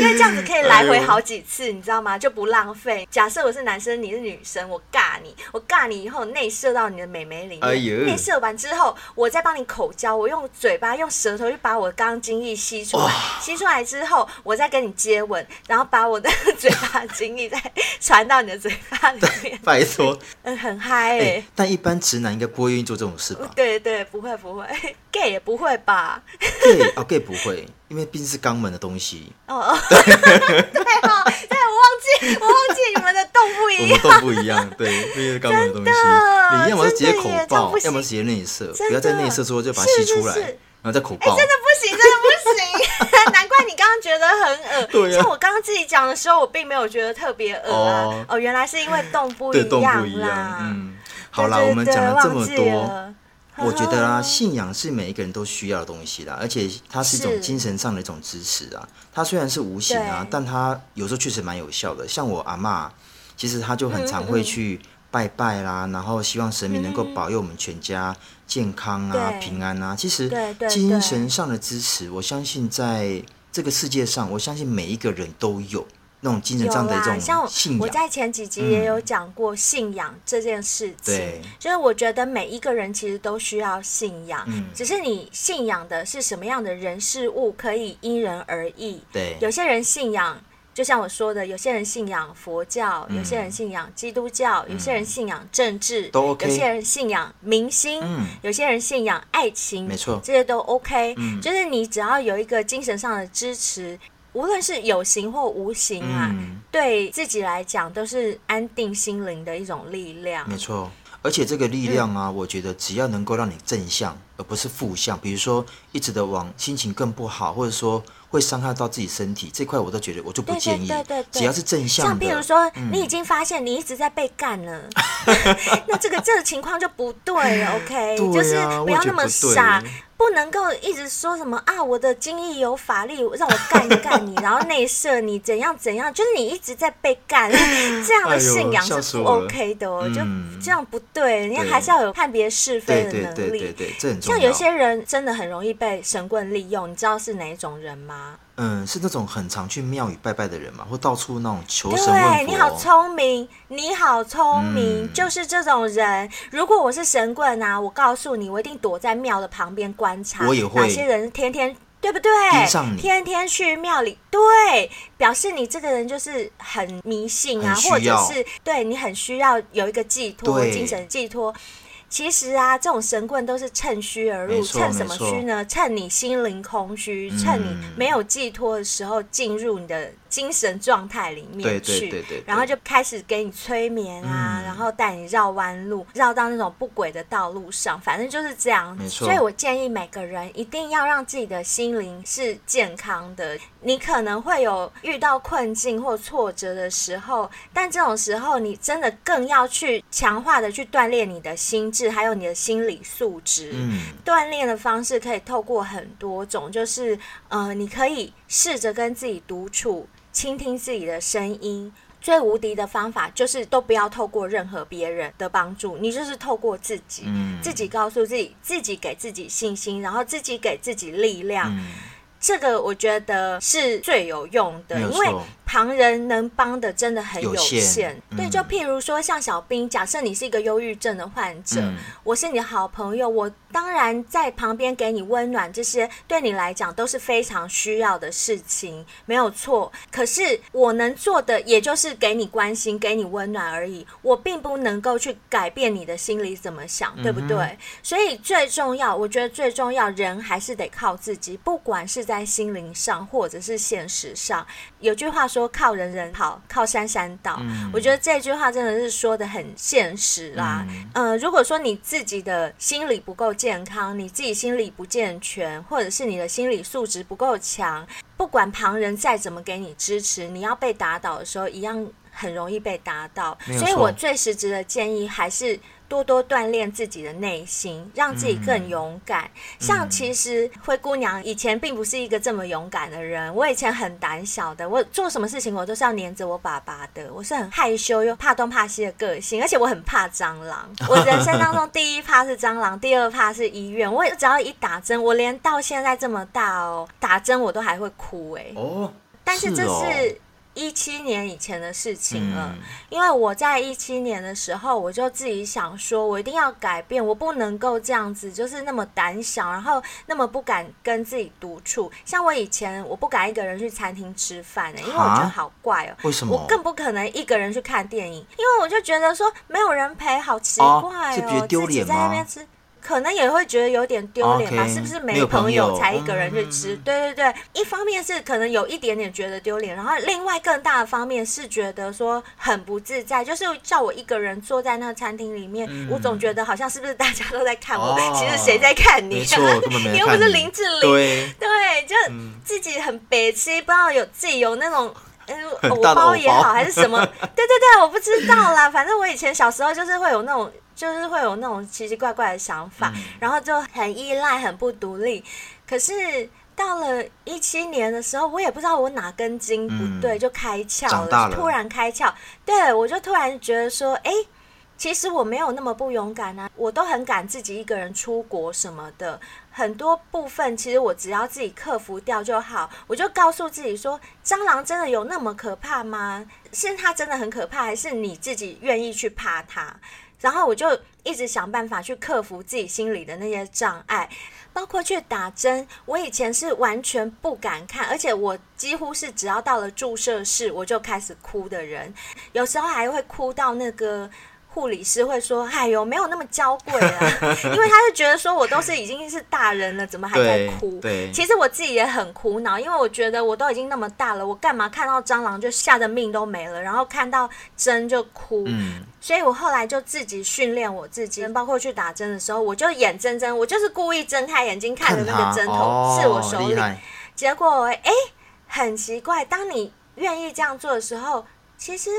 因为这样子可以来回好几次，你知道吗？就不浪费。假设我是男生，你是女生，我尬你，我尬你以后内射到你的美眉里面，内射完之后，我再帮你口交，我用嘴巴用舌头去把我刚刚精液吸出来，吸出来之后，我再跟你接吻，然后把我的嘴巴精液再传到你的嘴巴里面。拜托，嗯，很嗨哎。但一般直男应该不会愿意做这种事吧？对对，不会不会，<laughs> gay 也不会吧？<laughs> gay 啊，gay 不会。因为毕竟是肛门的东西。哦哦，对对哦，对我忘记，我忘记你们的洞不一样。我们洞不一样，对，因为是肛门的东西。你要么是直接口爆，要么直接内射，不要在内射之后就把它吸出来，然后再口爆。真的不行，真的不行。<laughs> 难怪你刚刚觉得很恶。像我刚刚自己讲的时候，我并没有觉得特别恶啊。哦，原来是因为洞不一样啦。嗯，好啦，我们讲了这么多。我觉得啊，<laughs> 信仰是每一个人都需要的东西啦，而且它是一种精神上的一种支持啊。它虽然是无形啊，但它有时候确实蛮有效的。像我阿嬷，其实她就很常会去拜拜啦，然后希望神明能够保佑我们全家健康啊、平安啊。其实精神上的支持，我相信在这个世界上，我相信每一个人都有。那种精神上的一种信仰，像我在前几集也有讲过信仰这件事情。嗯、对，就是我觉得每一个人其实都需要信仰，嗯、只是你信仰的是什么样的人事物，可以因人而异。对，有些人信仰，就像我说的，有些人信仰佛教，嗯、有些人信仰基督教，嗯、有些人信仰政治，都 OK。有些人信仰明星，嗯、有些人信仰爱情，没错，这些都 OK。嗯、就是你只要有一个精神上的支持。无论是有形或无形啊，嗯、对自己来讲都是安定心灵的一种力量。没错，而且这个力量啊，嗯、我觉得只要能够让你正向，而不是负向，比如说一直的往心情更不好，或者说会伤害到自己身体这块，我都觉得我就不建议。对对对对，只要是正向的，像比如说、嗯、你已经发现你一直在被干了，<laughs> 那这个这个情况就不对了。OK，<laughs> 啊、就是不要那么傻。不能够一直说什么啊！我的精液有法力，让我干一干你，然后内射你，怎样怎样？就是你一直在被干，<laughs> 这样的信仰是不 OK 的哦，就这样不对。你还是要有判别是非的能力。对对对，这很重要。像有些人真的很容易被神棍利用，你知道是哪种人吗？嗯，是那种很常去庙宇拜拜的人嘛，或到处那种求神问佛。对，你好聪明，你好聪明，嗯、就是这种人。如果我是神棍啊，我告诉你，我一定躲在庙的旁边观察。我也会。哪些人天天对不对？天天去庙里，对，表示你这个人就是很迷信啊，或者是对你很需要有一个寄托，精神寄托。其实啊，这种神棍都是趁虚而入，趁什么虚呢？趁你心灵空虚，嗯、趁你没有寄托的时候进入你的。精神状态里面去，然后就开始给你催眠啊，嗯、然后带你绕弯路，绕到那种不轨的道路上，反正就是这样。没错。所以我建议每个人一定要让自己的心灵是健康的。你可能会有遇到困境或挫折的时候，但这种时候你真的更要去强化的去锻炼你的心智，还有你的心理素质。嗯。锻炼的方式可以透过很多种，就是呃，你可以试着跟自己独处。倾听自己的声音，最无敌的方法就是都不要透过任何别人的帮助，你就是透过自己，嗯、自己告诉自己，自己给自己信心，然后自己给自己力量。嗯、这个我觉得是最有用的，因为。旁人能帮的真的很有限，有限嗯、对，就譬如说像小兵，假设你是一个忧郁症的患者，嗯、我是你的好朋友，我当然在旁边给你温暖，这些对你来讲都是非常需要的事情，没有错。可是我能做的也就是给你关心，给你温暖而已，我并不能够去改变你的心里怎么想，嗯、对不对？所以最重要，我觉得最重要，人还是得靠自己，不管是在心灵上或者是现实上。有句话说。靠人人好，靠山山倒。嗯、我觉得这句话真的是说的很现实啦。嗯、呃，如果说你自己的心理不够健康，你自己心理不健全，或者是你的心理素质不够强，不管旁人再怎么给你支持，你要被打倒的时候，一样很容易被打倒。所以我最实质的建议还是。多多锻炼自己的内心，让自己更勇敢。嗯、像其实灰姑娘以前并不是一个这么勇敢的人，我以前很胆小的，我做什么事情我都是要黏着我爸爸的，我是很害羞又怕东怕西的个性，而且我很怕蟑螂。<laughs> 我人生当中第一怕是蟑螂，第二怕是医院。我只要一打针，我连到现在这么大哦，打针我都还会哭哎、欸。哦，但是这是。一七年以前的事情了，嗯、因为我在一七年的时候，我就自己想说，我一定要改变，我不能够这样子，就是那么胆小，然后那么不敢跟自己独处。像我以前，我不敢一个人去餐厅吃饭呢，因为我觉得好怪哦。为什么？我更不可能一个人去看电影，因为我就觉得说没有人陪，好奇怪哦，啊、自己在那边吃。可能也会觉得有点丢脸吧？Okay, 是不是没朋友才一个人去吃？对对对，一方面是可能有一点点觉得丢脸，然后另外更大的方面是觉得说很不自在，就是叫我一个人坐在那个餐厅里面，嗯、我总觉得好像是不是大家都在看我？哦、<laughs> 其实谁在看你？没错，你 <laughs> 又不是林志玲。对，对，就自己很北七，不知道有自己有那种嗯，偶包也好还是什么？<laughs> 对对对，我不知道啦。反正我以前小时候就是会有那种。就是会有那种奇奇怪怪的想法，嗯、然后就很依赖，很不独立。可是到了一七年的时候，我也不知道我哪根筋不对，嗯、就开窍了，了突然开窍。对，我就突然觉得说，哎，其实我没有那么不勇敢啊，我都很敢自己一个人出国什么的。很多部分其实我只要自己克服掉就好。我就告诉自己说，蟑螂真的有那么可怕吗？是它真的很可怕，还是你自己愿意去怕它？然后我就一直想办法去克服自己心里的那些障碍，包括去打针。我以前是完全不敢看，而且我几乎是只要到了注射室我就开始哭的人，有时候还会哭到那个。护理师会说：“哎呦，没有那么娇贵啊，<laughs> 因为他就觉得说我都是已经是大人了，怎么还在哭？”其实我自己也很苦恼，因为我觉得我都已经那么大了，我干嘛看到蟑螂就吓得命都没了，然后看到针就哭？嗯，所以我后来就自己训练我自己，包括去打针的时候，我就眼睁睁，我就是故意睁开眼睛看着那个针头刺我手里，哦、结果哎、欸，很奇怪，当你愿意这样做的时候，其实。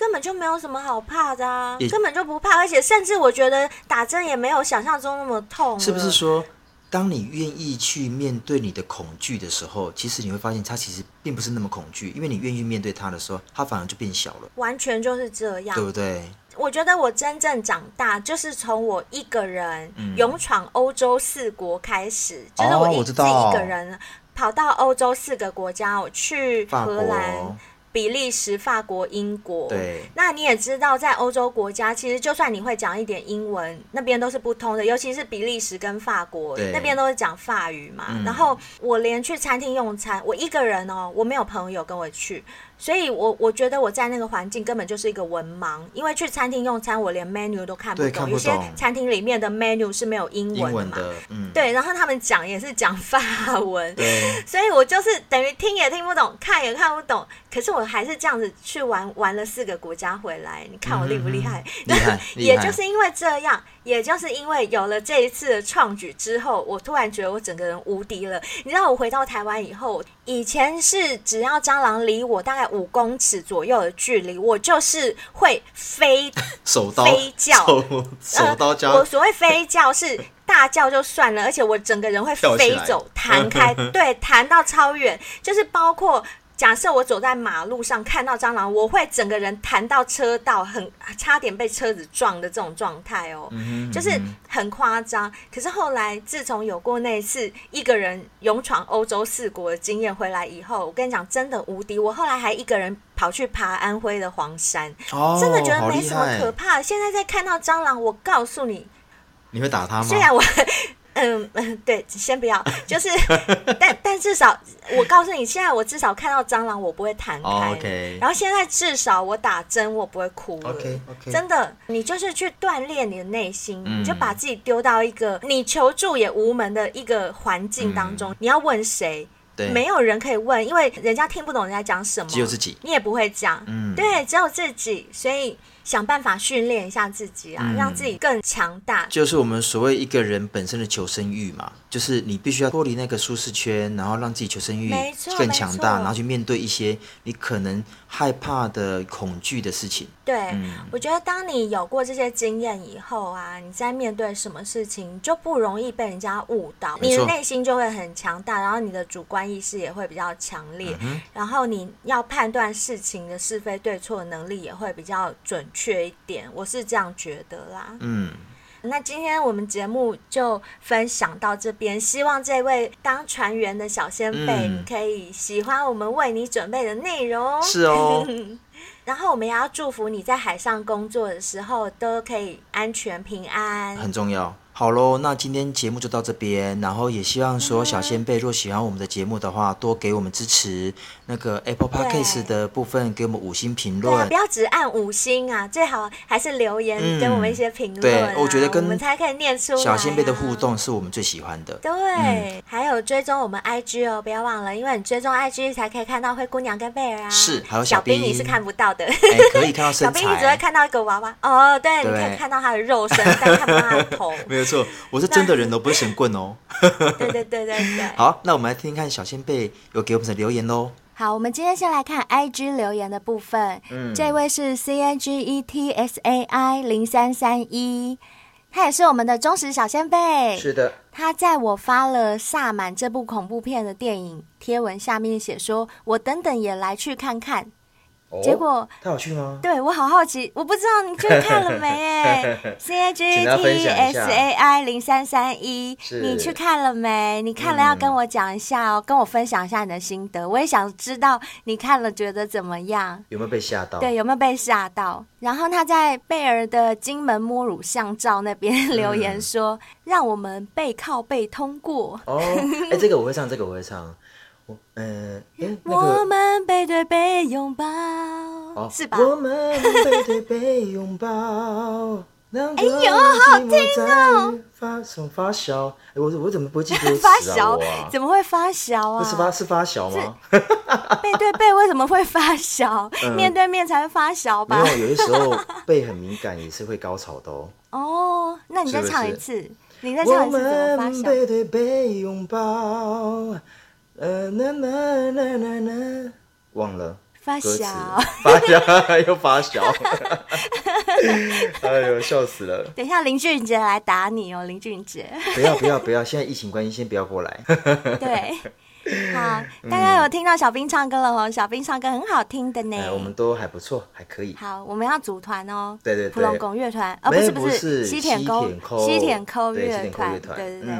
根本就没有什么好怕的啊，根本就不怕，而且甚至我觉得打针也没有想象中那么痛。是不是说，当你愿意去面对你的恐惧的时候，其实你会发现它其实并不是那么恐惧，因为你愿意面对它的时候，它反而就变小了。完全就是这样，对不对？我觉得我真正长大，就是从我一个人勇闯欧洲四国开始，嗯、就是我一自己一个人。跑到欧洲四个国家，我去荷兰。比利时、法国、英国，对，那你也知道，在欧洲国家，其实就算你会讲一点英文，那边都是不通的，尤其是比利时跟法国，那边都是讲法语嘛。嗯、然后我连去餐厅用餐，我一个人哦，我没有朋友跟我去。所以我，我我觉得我在那个环境根本就是一个文盲，因为去餐厅用餐，我连 menu 都看不懂，看不懂，有些餐厅里面的 menu 是没有英文的。嘛，的嗯、对，然后他们讲也是讲法文，对，所以我就是等于听也听不懂，看也看不懂，可是我还是这样子去玩，玩了四个国家回来，你看我厉不厉害？嗯、厉害，<laughs> 也就是因为这样。也就是因为有了这一次的创举之后，我突然觉得我整个人无敌了。你知道，我回到台湾以后，以前是只要蟑螂离我大概五公尺左右的距离，我就是会飞 <laughs> 手刀飞叫，手，手刀叫。呃，我所谓飞叫是大叫就算了，而且我整个人会飞走、弹开，<laughs> 对，弹到超远，就是包括。假设我走在马路上看到蟑螂，我会整个人弹到车道，很差点被车子撞的这种状态哦，就是很夸张。可是后来，自从有过那次一个人勇闯欧洲四国的经验回来以后，我跟你讲，真的无敌。我后来还一个人跑去爬安徽的黄山，哦、真的觉得没什么可怕。现在在看到蟑螂，我告诉你，你会打他吗？虽然我。嗯嗯，对，先不要，就是，<laughs> 但但至少我告诉你，现在我至少看到蟑螂，我不会弹开。Oh. 然后现在至少我打针，我不会哭了。OK OK，真的，你就是去锻炼你的内心，嗯、你就把自己丢到一个你求助也无门的一个环境当中，嗯、你要问谁？对，没有人可以问，因为人家听不懂人家讲什么，只有自己，你也不会讲。嗯，对，只有自己，所以。想办法训练一下自己啊，嗯、让自己更强大。就是我们所谓一个人本身的求生欲嘛，就是你必须要脱离那个舒适圈，然后让自己求生欲更强大，然后去面对一些你可能害怕的、恐惧的事情。对，嗯、我觉得当你有过这些经验以后啊，你在面对什么事情就不容易被人家误导，你的内心就会很强大，然后你的主观意识也会比较强烈，嗯、然后你要判断事情的是非对错的能力也会比较准确。一点，我是这样觉得啦。嗯，那今天我们节目就分享到这边，希望这位当船员的小先辈，你可以喜欢我们为你准备的内容。是哦。<laughs> 然后我们也要祝福你在海上工作的时候都可以安全平安，很重要。好喽，那今天节目就到这边，然后也希望说小仙贝若喜欢我们的节目的话，多给我们支持。那个 Apple Podcast 的部分给我们五星评论，啊不要只按五星啊，最好还是留言给我们一些评论。对，我觉得跟我们才可以念出来。小仙贝的互动是我们最喜欢的。对，还有追踪我们 IG 哦，不要忘了，因为你追踪 IG 才可以看到灰姑娘跟贝儿啊。是，还有小兵你是看不到的，可以看到身材。<laughs> 小兵你只会看到一个娃娃哦，对，你可以看到他的肉身，但看不到他的头。<laughs> 没有错。我是真的人哦，不是神棍哦。对对对对对。<laughs> 好，那我们来听听看小仙贝有给我们的留言喽。好，我们今天先来看 IG 留言的部分。嗯，这位是 C N G E T S A I 零三三一，他也是我们的忠实小仙贝。是的，他在我发了《萨满》这部恐怖片的电影贴文下面写说：“我等等也来去看看。”结果他有去吗？对，我好好奇，我不知道你去看了没哎。<laughs> C A G T S A I 零三三一，你去看了没？你看了要跟我讲一下哦，跟我分享一下你的心得。我也想知道你看了觉得怎么样？有没有被吓到？对，有没有被吓到？然后他在贝儿的金门摸乳像照那边留言说：“让我们背靠背通过。”哦，哎，这个我会唱，这个我会唱。嗯，我们背对背拥抱，是吧？我们背对背拥抱。<laughs> 哎呦，好好听哦！发什么发小？哎，我我怎么不会记得发小？怎么会发小啊？不是发是发小吗？背对背为什么会发小？<laughs> 面对面才会发小吧？没有，有的时候背很敏感也是会高潮的哦。<laughs> 哦，那你再唱一次，你再唱一次怎么发小？我们背对背拥抱。呃，那那那那那，忘了发小，<laughs> 发小又发小，<laughs> 哎呦，笑死了！等一下林俊杰来打你哦，林俊杰！不要不要不要，现在疫情关系，先不要过来。对，<laughs> 好，大家有听到小兵唱歌了哦，小兵唱歌很好听的呢。我们都还不错，还可以。好，我们要组团哦。对对对，普龙拱乐团，呃，不是不是，西田沟西田沟乐团，对对对。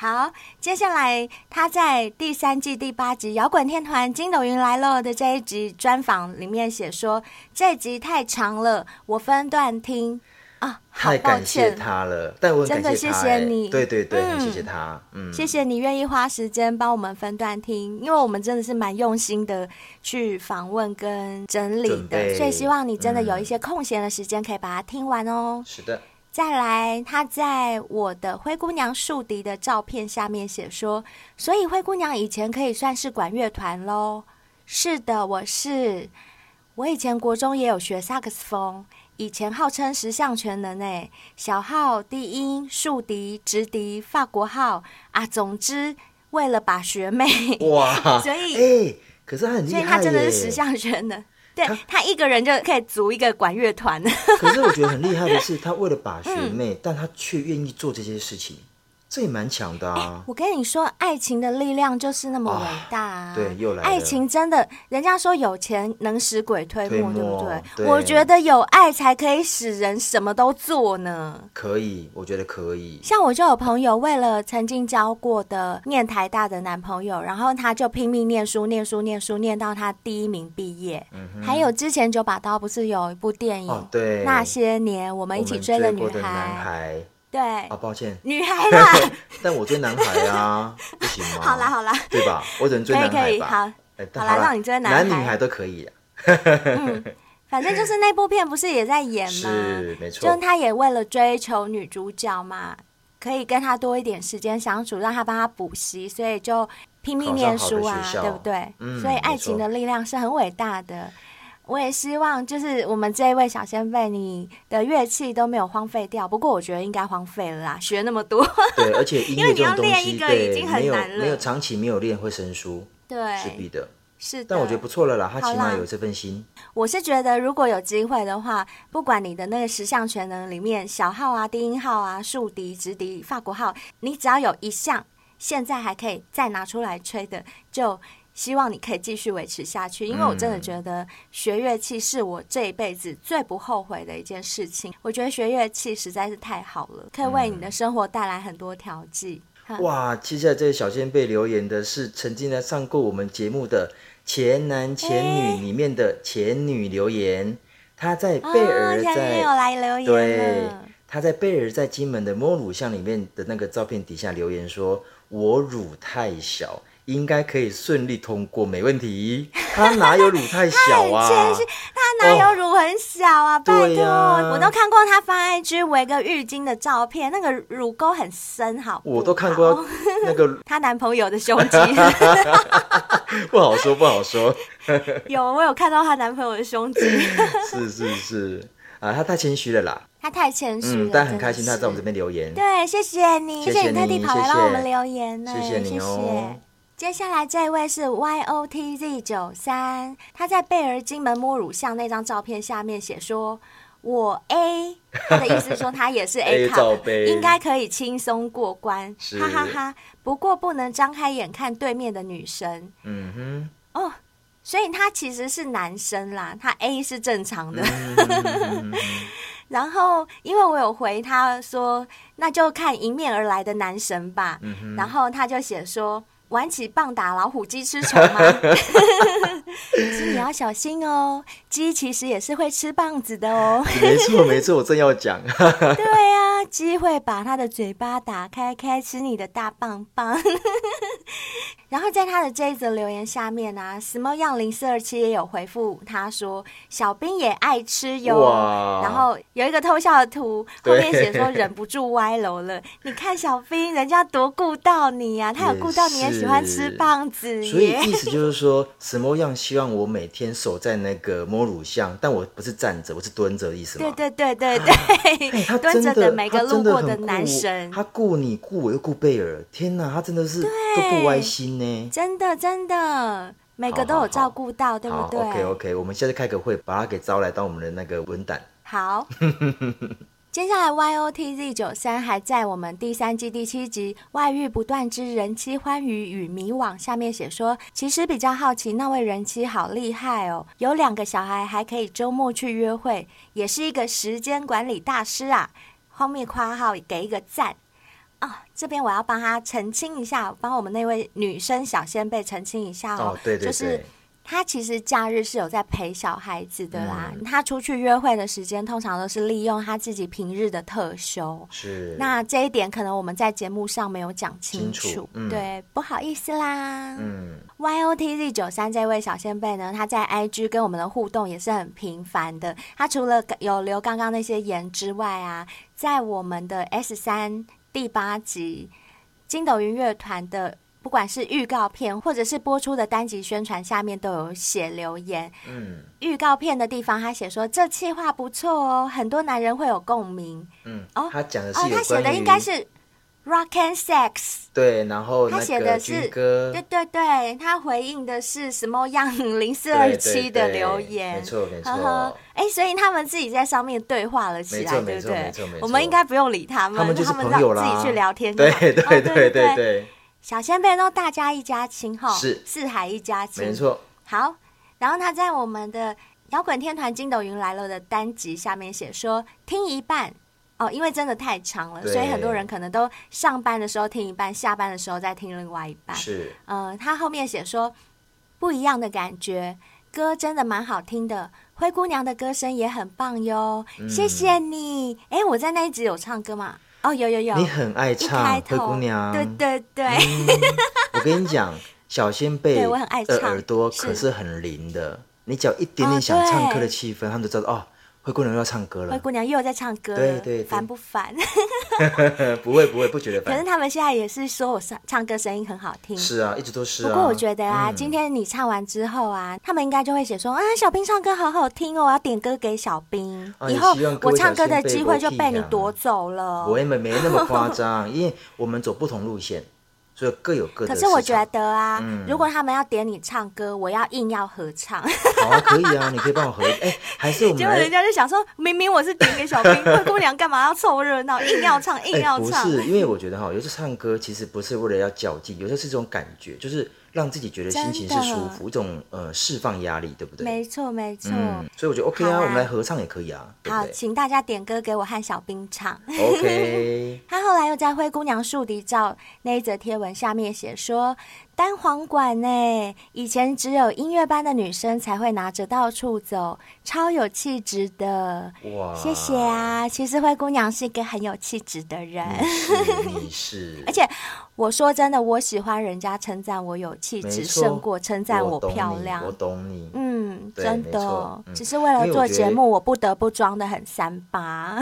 好，接下来他在第三季第八集《摇滚天团筋斗云来了》的这一集专访里面写说，这集太长了，我分段听。啊，太感谢他了，但我真的谢谢你，对对对，嗯、谢谢他，嗯，谢谢你愿意花时间帮我们分段听，因为我们真的是蛮用心的去访问跟整理的，所以希望你真的有一些空闲的时间可以把它听完哦。是的。再来，他在我的灰姑娘竖笛的照片下面写说，所以灰姑娘以前可以算是管乐团喽。是的，我是。我以前国中也有学萨克斯风，以前号称十项全能诶，小号、低音、竖笛、直笛、法国号啊，总之为了把学妹哇，<laughs> 所以哎、欸，可是他很厉害，所以他真的是十项全能。对他，他一个人就可以组一个管乐团。可是我觉得很厉害的是，<laughs> 他为了把学妹，嗯、但他却愿意做这些事情。这也蛮强的啊、欸！我跟你说，爱情的力量就是那么伟大啊！对，又来了。爱情真的，人家说有钱能使鬼推磨，对不对？对，我觉得有爱才可以使人什么都做呢。可以，我觉得可以。像我就有朋友，为了曾经交过的念台大的男朋友，然后他就拼命念书，念书，念书，念到他第一名毕业。嗯、还有之前九把刀不是有一部电影？哦、对，那些年我们一起追的女孩。对啊，抱歉，女孩啦，<laughs> 但我追男孩啊，<laughs> 不行吗？好啦好啦，对吧？我只能追男孩吧。可以可以，好，欸、好啦，让你追男孩，男女孩都可以啊。嗯，反正就是那部片不是也在演吗？是，没错。就他也为了追求女主角嘛，可以跟他多一点时间相处，让他帮他补习，所以就拼命念书啊，对不对？嗯，所以爱情的力量是很伟大的。我也希望，就是我们这一位小先辈，你的乐器都没有荒废掉。不过我觉得应该荒废了啦，学那么多。对，而且因为你要练一个已经很难了，没有没有长期没有练会生疏，对，是必的。是的，但我觉得不错了啦，他起码有这份心。我是觉得，如果有机会的话，不管你的那个十项全能里面，小号啊、低音号啊、竖笛、直笛、法国号，你只要有一项现在还可以再拿出来吹的，就。希望你可以继续维持下去，因为我真的觉得学乐器是我这一辈子最不后悔的一件事情。我觉得学乐器实在是太好了，可以为你的生活带来很多调剂。哇，接下来这位小仙贝留言的是曾经来上过我们节目的前男前女里面的前女留言，他在贝尔在、哦、来留言对，他在贝尔在金门的摸乳巷里面的那个照片底下留言说：“我乳太小。”应该可以顺利通过，没问题。他哪有乳太小啊？他，他哪有乳很小啊？哦、拜托、啊，我都看过他发 IG 围个浴巾的照片，那个乳沟很深，好，好。我都看过那个 <laughs> 她男朋友的胸肌，<laughs> 不好说，不好说。<laughs> 有，我有看到她男朋友的胸肌。是是是啊，他太谦虚了啦。他太谦虚了、嗯，但很开心他在我们这边留言。对，谢谢你，谢谢你特地跑来让我们留言呢，谢谢你哦。谢谢接下来这位是 Y O T Z 九三，他在贝尔金门摸乳像那张照片下面写说：“我 A”，<laughs> 他的意思说他也是 A 卡，应该可以轻松过关，哈哈哈。不过不能张开眼看对面的女生。嗯哼。哦，所以他其实是男生啦，他 A 是正常的。嗯、<laughs> 然后因为我有回他说，那就看迎面而来的男神吧。嗯、然后他就写说。玩起棒打老虎，鸡吃虫吗？<laughs> 可是你要小心哦，鸡其实也是会吃棒子的哦。<laughs> 没错，没错，我正要讲。<laughs> 对啊，鸡会把它的嘴巴打开，开吃你的大棒棒。<laughs> 然后在他的这一则留言下面呢、啊、，Small Young 零四二七也有回复他说：“小兵也爱吃哟。”然后有一个偷笑的图，后面写说忍不住歪楼了。你看小兵，人家多顾到你呀、啊，他有顾到你也喜欢吃棒子。所以意思就是说，Small Young 希望我每天守在那个摸乳巷，但我不是站着，我是蹲着的意思吗？对对对对对，欸、<laughs> 他 <laughs> 蹲着的每个路过的男神，他顾你顾我又顾贝尔，天哪，他真的是都不歪心呢。真的真的，每个都有照顾到，好好好，对不对？OK OK，我们现在开个会，把他给招来当我们的那个文胆。好，<laughs> 接下来 YOTZ 九三还在我们第三季第七集《外遇不断之人妻欢愉与迷惘》下面写说，其实比较好奇那位人妻好厉害哦，有两个小孩还可以周末去约会，也是一个时间管理大师啊。后面括号给一个赞。哦，这边我要帮他澄清一下，帮我们那位女生小仙贝澄清一下哦，哦对对对，就是。他其实假日是有在陪小孩子的啦。嗯、他出去约会的时间，通常都是利用他自己平日的特休。是。那这一点可能我们在节目上没有讲清楚，清楚嗯、对，不好意思啦。嗯。Y O T Z 九三这位小仙贝呢，他在 I G 跟我们的互动也是很频繁的。他除了有留刚刚那些言之外啊，在我们的 S 三第八集筋斗云乐团的。不管是预告片，或者是播出的单集宣传，下面都有写留言。嗯，预告片的地方，他写说这企划不错哦，很多男人会有共鸣。嗯，哦，他讲的是哦，他写的应该是 Rock and Sex。对，然后他写的是对对对，他回应的是什么样零四二七的留言？没错没错。哎，所以他们自己在上面对话了起来，对不对？我们应该不用理他们，他们就是朋友啦，自己去聊天。对对对对对。小仙贝都大家一家亲哈，是四海一家亲，没错。好，然后他在我们的摇滚天团筋斗云来了的单集下面写说，听一半哦，因为真的太长了，所以很多人可能都上班的时候听一半，下班的时候再听另外一半。是，嗯、呃，他后面写说不一样的感觉，歌真的蛮好听的，灰姑娘的歌声也很棒哟，嗯、谢谢你。哎，我在那一集有唱歌吗？哦，有有有，你很爱唱灰姑娘，对对对。嗯、我跟你讲，<laughs> 小仙贝的耳朵可是。很灵的，你只要一点点想唱歌的气氛，哦、他们就知道哦。灰姑娘又要唱歌了，灰姑娘又有在唱歌了，对对，烦不烦？不 <laughs> 会不会，不觉得烦。可是他们现在也是说我唱唱歌声音很好听，是啊，一直都是啊。不过我觉得啊，今天你唱完之后啊，他们应该就会写说啊，小兵唱歌好好听哦，我要点歌给小兵。以后我唱歌的机会就被你夺走了。我也没没那么夸张，<laughs> 因为我们走不同路线。所以各有各的。可是我觉得啊，嗯、如果他们要点你唱歌，我要硬要合唱。好啊，可以啊，你可以帮我合。哎、欸，还是我们。<laughs> 结果人家就想说，明明我是点给小兵，<laughs> 灰姑娘干嘛要凑热闹，硬要唱，硬要唱。欸、不是，<laughs> 因为我觉得哈，有时候唱歌其实不是为了要较劲，有时候是这种感觉，就是。让自己觉得心情是舒服，一种呃释放压力，对不对？没错，没错。所以我觉得 OK 啊，我们来合唱也可以啊。好，请大家点歌给我和小兵唱。<laughs> OK。<laughs> 他后来又在灰姑娘树敌照那一则贴文下面写说：“单簧管呢，以前只有音乐班的女生才会拿着到处走，超有气质的。”哇，谢谢啊！其实灰姑娘是一个很有气质的人。你是。<laughs> 而且我说真的，我喜欢人家称赞我有。气质胜过称赞我漂亮，我懂你。嗯，真的，只是为了做节目，我不得不装的很三八。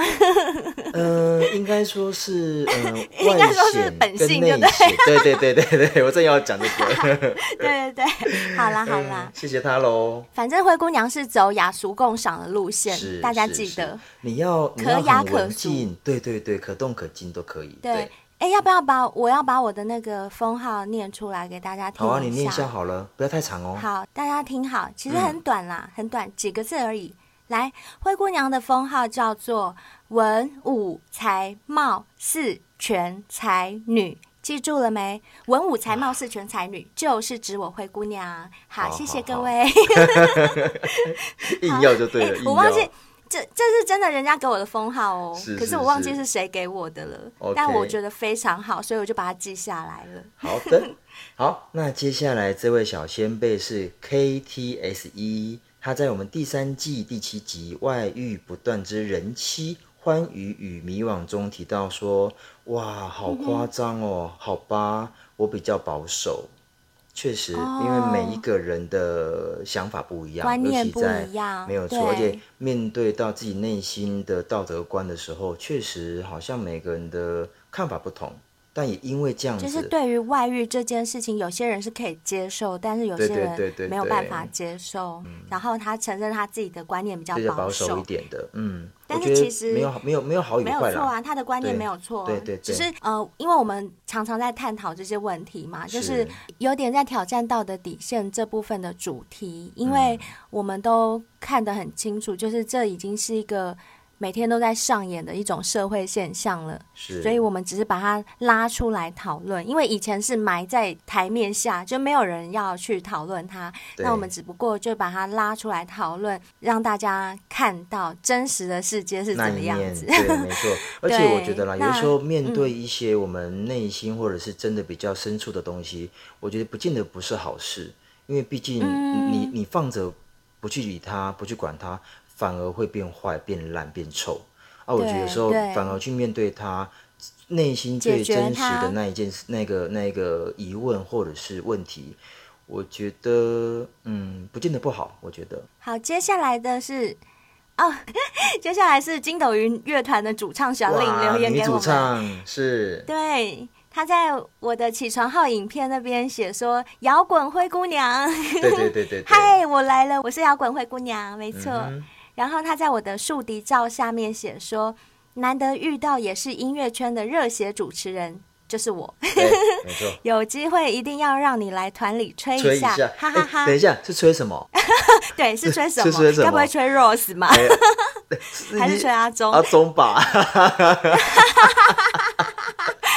嗯，<laughs> 应该说是，嗯，<laughs> 应该说是本性，对不对？对对对对对，我正要讲 <laughs> 这个。对对对，<laughs> 好啦好啦，谢谢他喽。反正灰姑娘是走雅俗共赏的路线，大家记得。你要可雅可俗，对对对，可动可静都可以。对。哎，要不要把我要把我的那个封号念出来给大家听？好啊，你念一下好了，不要太长哦。好，大家听好，其实很短啦，嗯、很短，几个字而已。来，灰姑娘的封号叫做文武才貌四全才女，记住了没？文武才貌四全才女，啊、就是指我灰姑娘。好，好谢谢各位。<laughs> 硬要就对了，我忘记。这这是真的，人家给我的封号哦。是是是，可是我忘记是谁给我的了。但我觉得非常好，所以我就把它记下来了。好的，好，那接下来这位小先辈是 KTSE，他在我们第三季第七集《外遇不断之人妻欢愉与迷惘》中提到说：“哇，好夸张哦，嗯、好吧，我比较保守。”确实，因为每一个人的想法不一样，观念不一样，没有错。而且面对到自己内心的道德观的时候，确实好像每个人的看法不同。但也因为这样子，就是对于外遇这件事情，有些人是可以接受，但是有些人没有办法接受。然后他承认他自己的观念比较保守，保守一点的，嗯。但是其实没有没有没有好与坏，没有错啊，他的观念没有错，对对对。只是呃，因为我们常常在探讨这些问题嘛，就是有点在挑战道德底线这部分的主题，因为我们都看得很清楚，就是这已经是一个。每天都在上演的一种社会现象了，是，所以我们只是把它拉出来讨论，因为以前是埋在台面下，就没有人要去讨论它。那我们只不过就把它拉出来讨论，让大家看到真实的世界是怎么样子。对，没错。<laughs> 而且我觉得啦，有时候面对一些我们内心或者是真的比较深处的东西，嗯、我觉得不见得不是好事，因为毕竟你、嗯、你放着不去理它，不去管它。反而会变坏、变烂、变臭啊！我觉得有时候反而去面对他内心最真实的那一件事、那个、那个疑问或者是问题，我觉得嗯，不见得不好。我觉得好，接下来的是哦，<laughs> 接下来是筋斗云乐团的主唱小令留言给我们，主唱是，对，他在我的起床号影片那边写说：“摇滚灰姑娘，对对对对，对，嗨，我来了，我是摇滚灰姑娘，没错。嗯”然后他在我的竖笛照下面写说：“难得遇到也是音乐圈的热血主持人，就是我。没错，<laughs> 有机会一定要让你来团里吹一下，一下哈哈哈，哈。等一下，是吹什么？<laughs> 对，是吹什么？该不会吹 Rose 吗？<laughs> 还是吹阿忠？阿忠吧。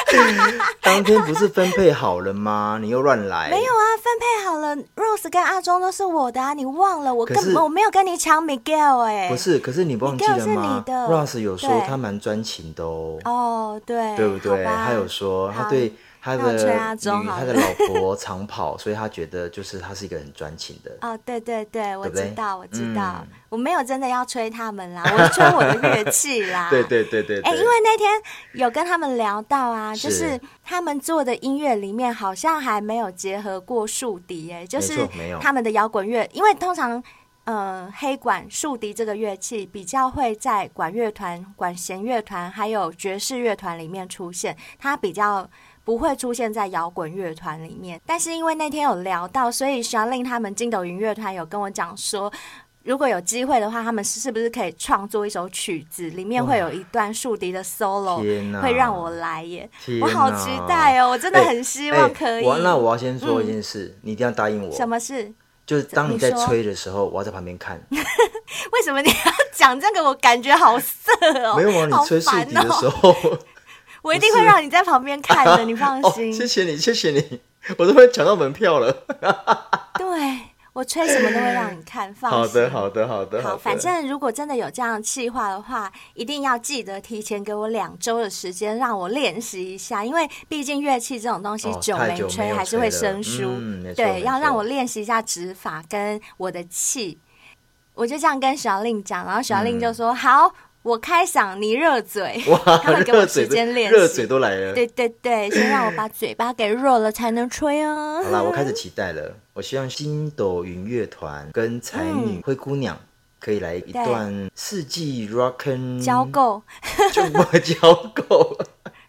<laughs> 当天不是分配好了吗？你又乱来。没有啊，分配好了，Rose 跟阿忠都是我的啊，你忘了？我根本我没有跟你抢 Miguel 哎、欸。不是，可是你忘记了吗？是你的？Rose 有说他蛮专情的哦。哦，对，对不对？他有说他对。他的女，他的老婆长跑，所以他觉得就是他是一个很专情的。<laughs> 哦，对对对，我知道，我知道，我没有真的要吹他们啦，我吹我的乐器啦。对对对对。哎，因为那天有跟他们聊到啊，就是他们做的音乐里面好像还没有结合过竖笛，哎，就是他们的摇滚乐，因为通常呃黑管竖笛这个乐器比较会在管乐团、管弦乐团还有爵士乐团里面出现，它比较。不会出现在摇滚乐团里面，但是因为那天有聊到，所以小令他们筋斗云乐团有跟我讲说，如果有机会的话，他们是不是可以创作一首曲子，里面会有一段竖笛的 solo，会让我来耶，我好期待哦，我真的很希望可以。欸欸、那我要先说一件事，嗯、你一定要答应我。什么事？就是当你在吹的时候，我要在旁边看。<laughs> 为什么你要讲这个？我感觉好色哦。没有啊，你吹竖笛的时候。<laughs> 我一定会让你在旁边看的，你放 <laughs> 心。哦，谢谢你，谢谢你，我都会抢到门票了。<laughs> 对，我吹什么都会让你看，放心。好的，好的，好的。好，反正如果真的有这样的计划的话，一定要记得提前给我两周的时间，让我练习一下，因为毕竟乐器这种东西久没吹还是会生疏。嗯，对，要让我练习一下指法跟我的气。我就这样跟小令讲，然后小令就说、嗯、好。我开嗓，你热嘴。哇，<laughs> 他会给我时间练习，热嘴都来了。对对对，先让我把嘴巴给热了才能吹哦。<laughs> 好啦，我开始期待了。我希望星斗云乐团跟才女灰姑娘可以来一段四季 rock and <laughs> 交够，就不会交够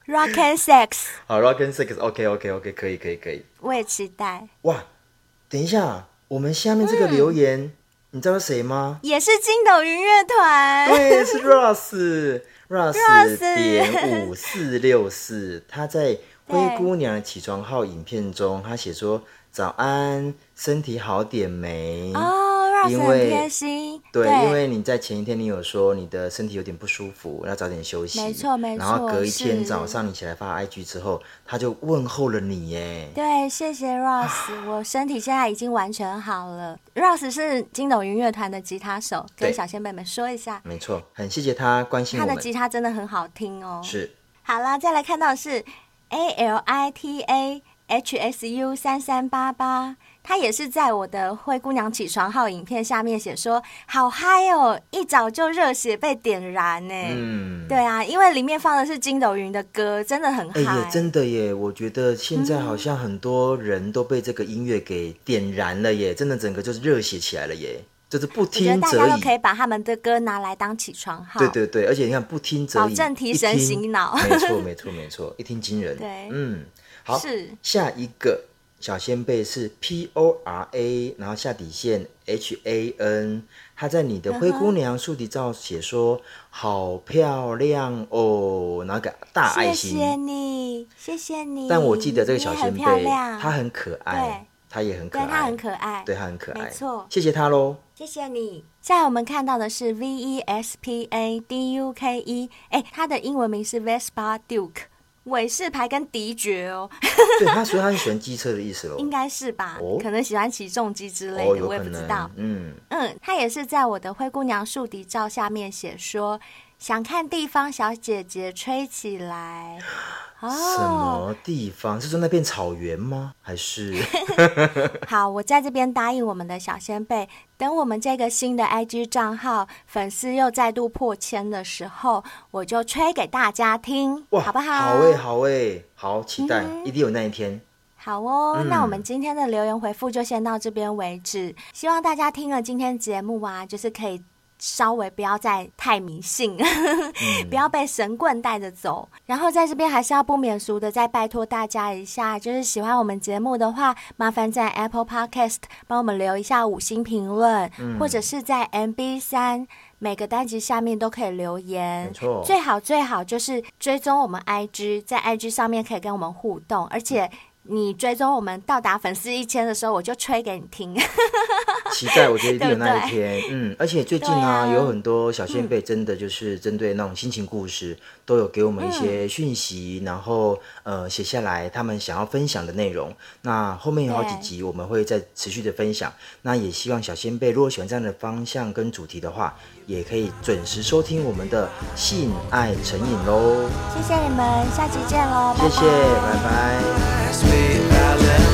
rock and sex。好，rock and sex，OK OK OK，可以可以可以。我也期待。哇，等一下，我们下面这个留言。嗯你知道谁吗？也是筋斗云乐团，对，是 Ross，Ross 点五四六四，他在 <laughs> 灰姑娘起床号影片中，他写说早安，身体好点没？哦因为贴心，对，对，因为你在前一天你有说你的身体有点不舒服，要早点休息，没错没错。然后隔一天早上你起来发 IG 之后，他就问候了你耶。对，谢谢 Ross，我身体现在已经完全好了。Ross 是金斗云乐团的吉他手，跟小仙贝们说一下。没错，很谢谢他关心我们。他的吉他真的很好听哦。是。好了，再来看到是 A L I T A H S U 三三八八。他也是在我的灰姑娘起床号影片下面写说好嗨哦，一早就热血被点燃呢。嗯，对啊，因为里面放的是筋斗云的歌，真的很嗨。哎呀，真的耶！我觉得现在好像很多人都被这个音乐给点燃了耶，真的整个就是热血起来了耶，就是不听则已。大家都可以把他们的歌拿来当起床号。对对对，而且你看不听则已，保证提神醒脑。没错没错没错，一听惊人。<laughs> 对，嗯，好，是下一个。小仙贝是 P O R A，然后下底线 H A N，他在你的灰姑娘竖笛照写说好漂亮哦，然后个大爱心。谢谢你，谢谢你。但我记得这个小仙贝，他很可爱，他也很可爱，对，他很可爱，对，他很可爱，没错，谢谢他喽，谢谢你。现在我们看到的是 V E S P A D U K E，哎，他的英文名是 Vespa Duke，伟士牌跟迪爵哦。对，他所以他是喜欢机车的意思喽，<laughs> 应该是吧？哦、可能喜欢骑重机之类的，哦、我也不知道。嗯嗯，他也是在我的灰姑娘树笛照下面写说，想看地方小姐姐吹起来。<gasps> 什么地方？是说那片草原吗？还是？<laughs> 好，我在这边答应我们的小仙贝，等我们这个新的 IG 账号粉丝又再度破千的时候，我就吹给大家听，哇好不好？好诶，好诶，好期待，嗯、一定有那一天。好哦，嗯、那我们今天的留言回复就先到这边为止。希望大家听了今天节目啊，就是可以。稍微不要再太迷信，嗯、<laughs> 不要被神棍带着走。然后在这边还是要不免俗的再拜托大家一下，就是喜欢我们节目的话，麻烦在 Apple Podcast 帮我们留一下五星评论，嗯、或者是在 MB 三每个单集下面都可以留言。没错，最好最好就是追踪我们 IG，在 IG 上面可以跟我们互动，而且。你追踪我们到达粉丝一千的时候，我就吹给你听。<laughs> 期待，我觉得一定有那一天。对对嗯，而且最近啊，啊有很多小仙贝真的就是针对那种心情故事，嗯、都有给我们一些讯息，然后呃写下来他们想要分享的内容。那后面有好几集我们会再持续的分享。那也希望小仙贝如果喜欢这样的方向跟主题的话，也可以准时收听我们的性爱成瘾喽。谢谢你们，下期见喽，谢谢，拜拜。拜拜。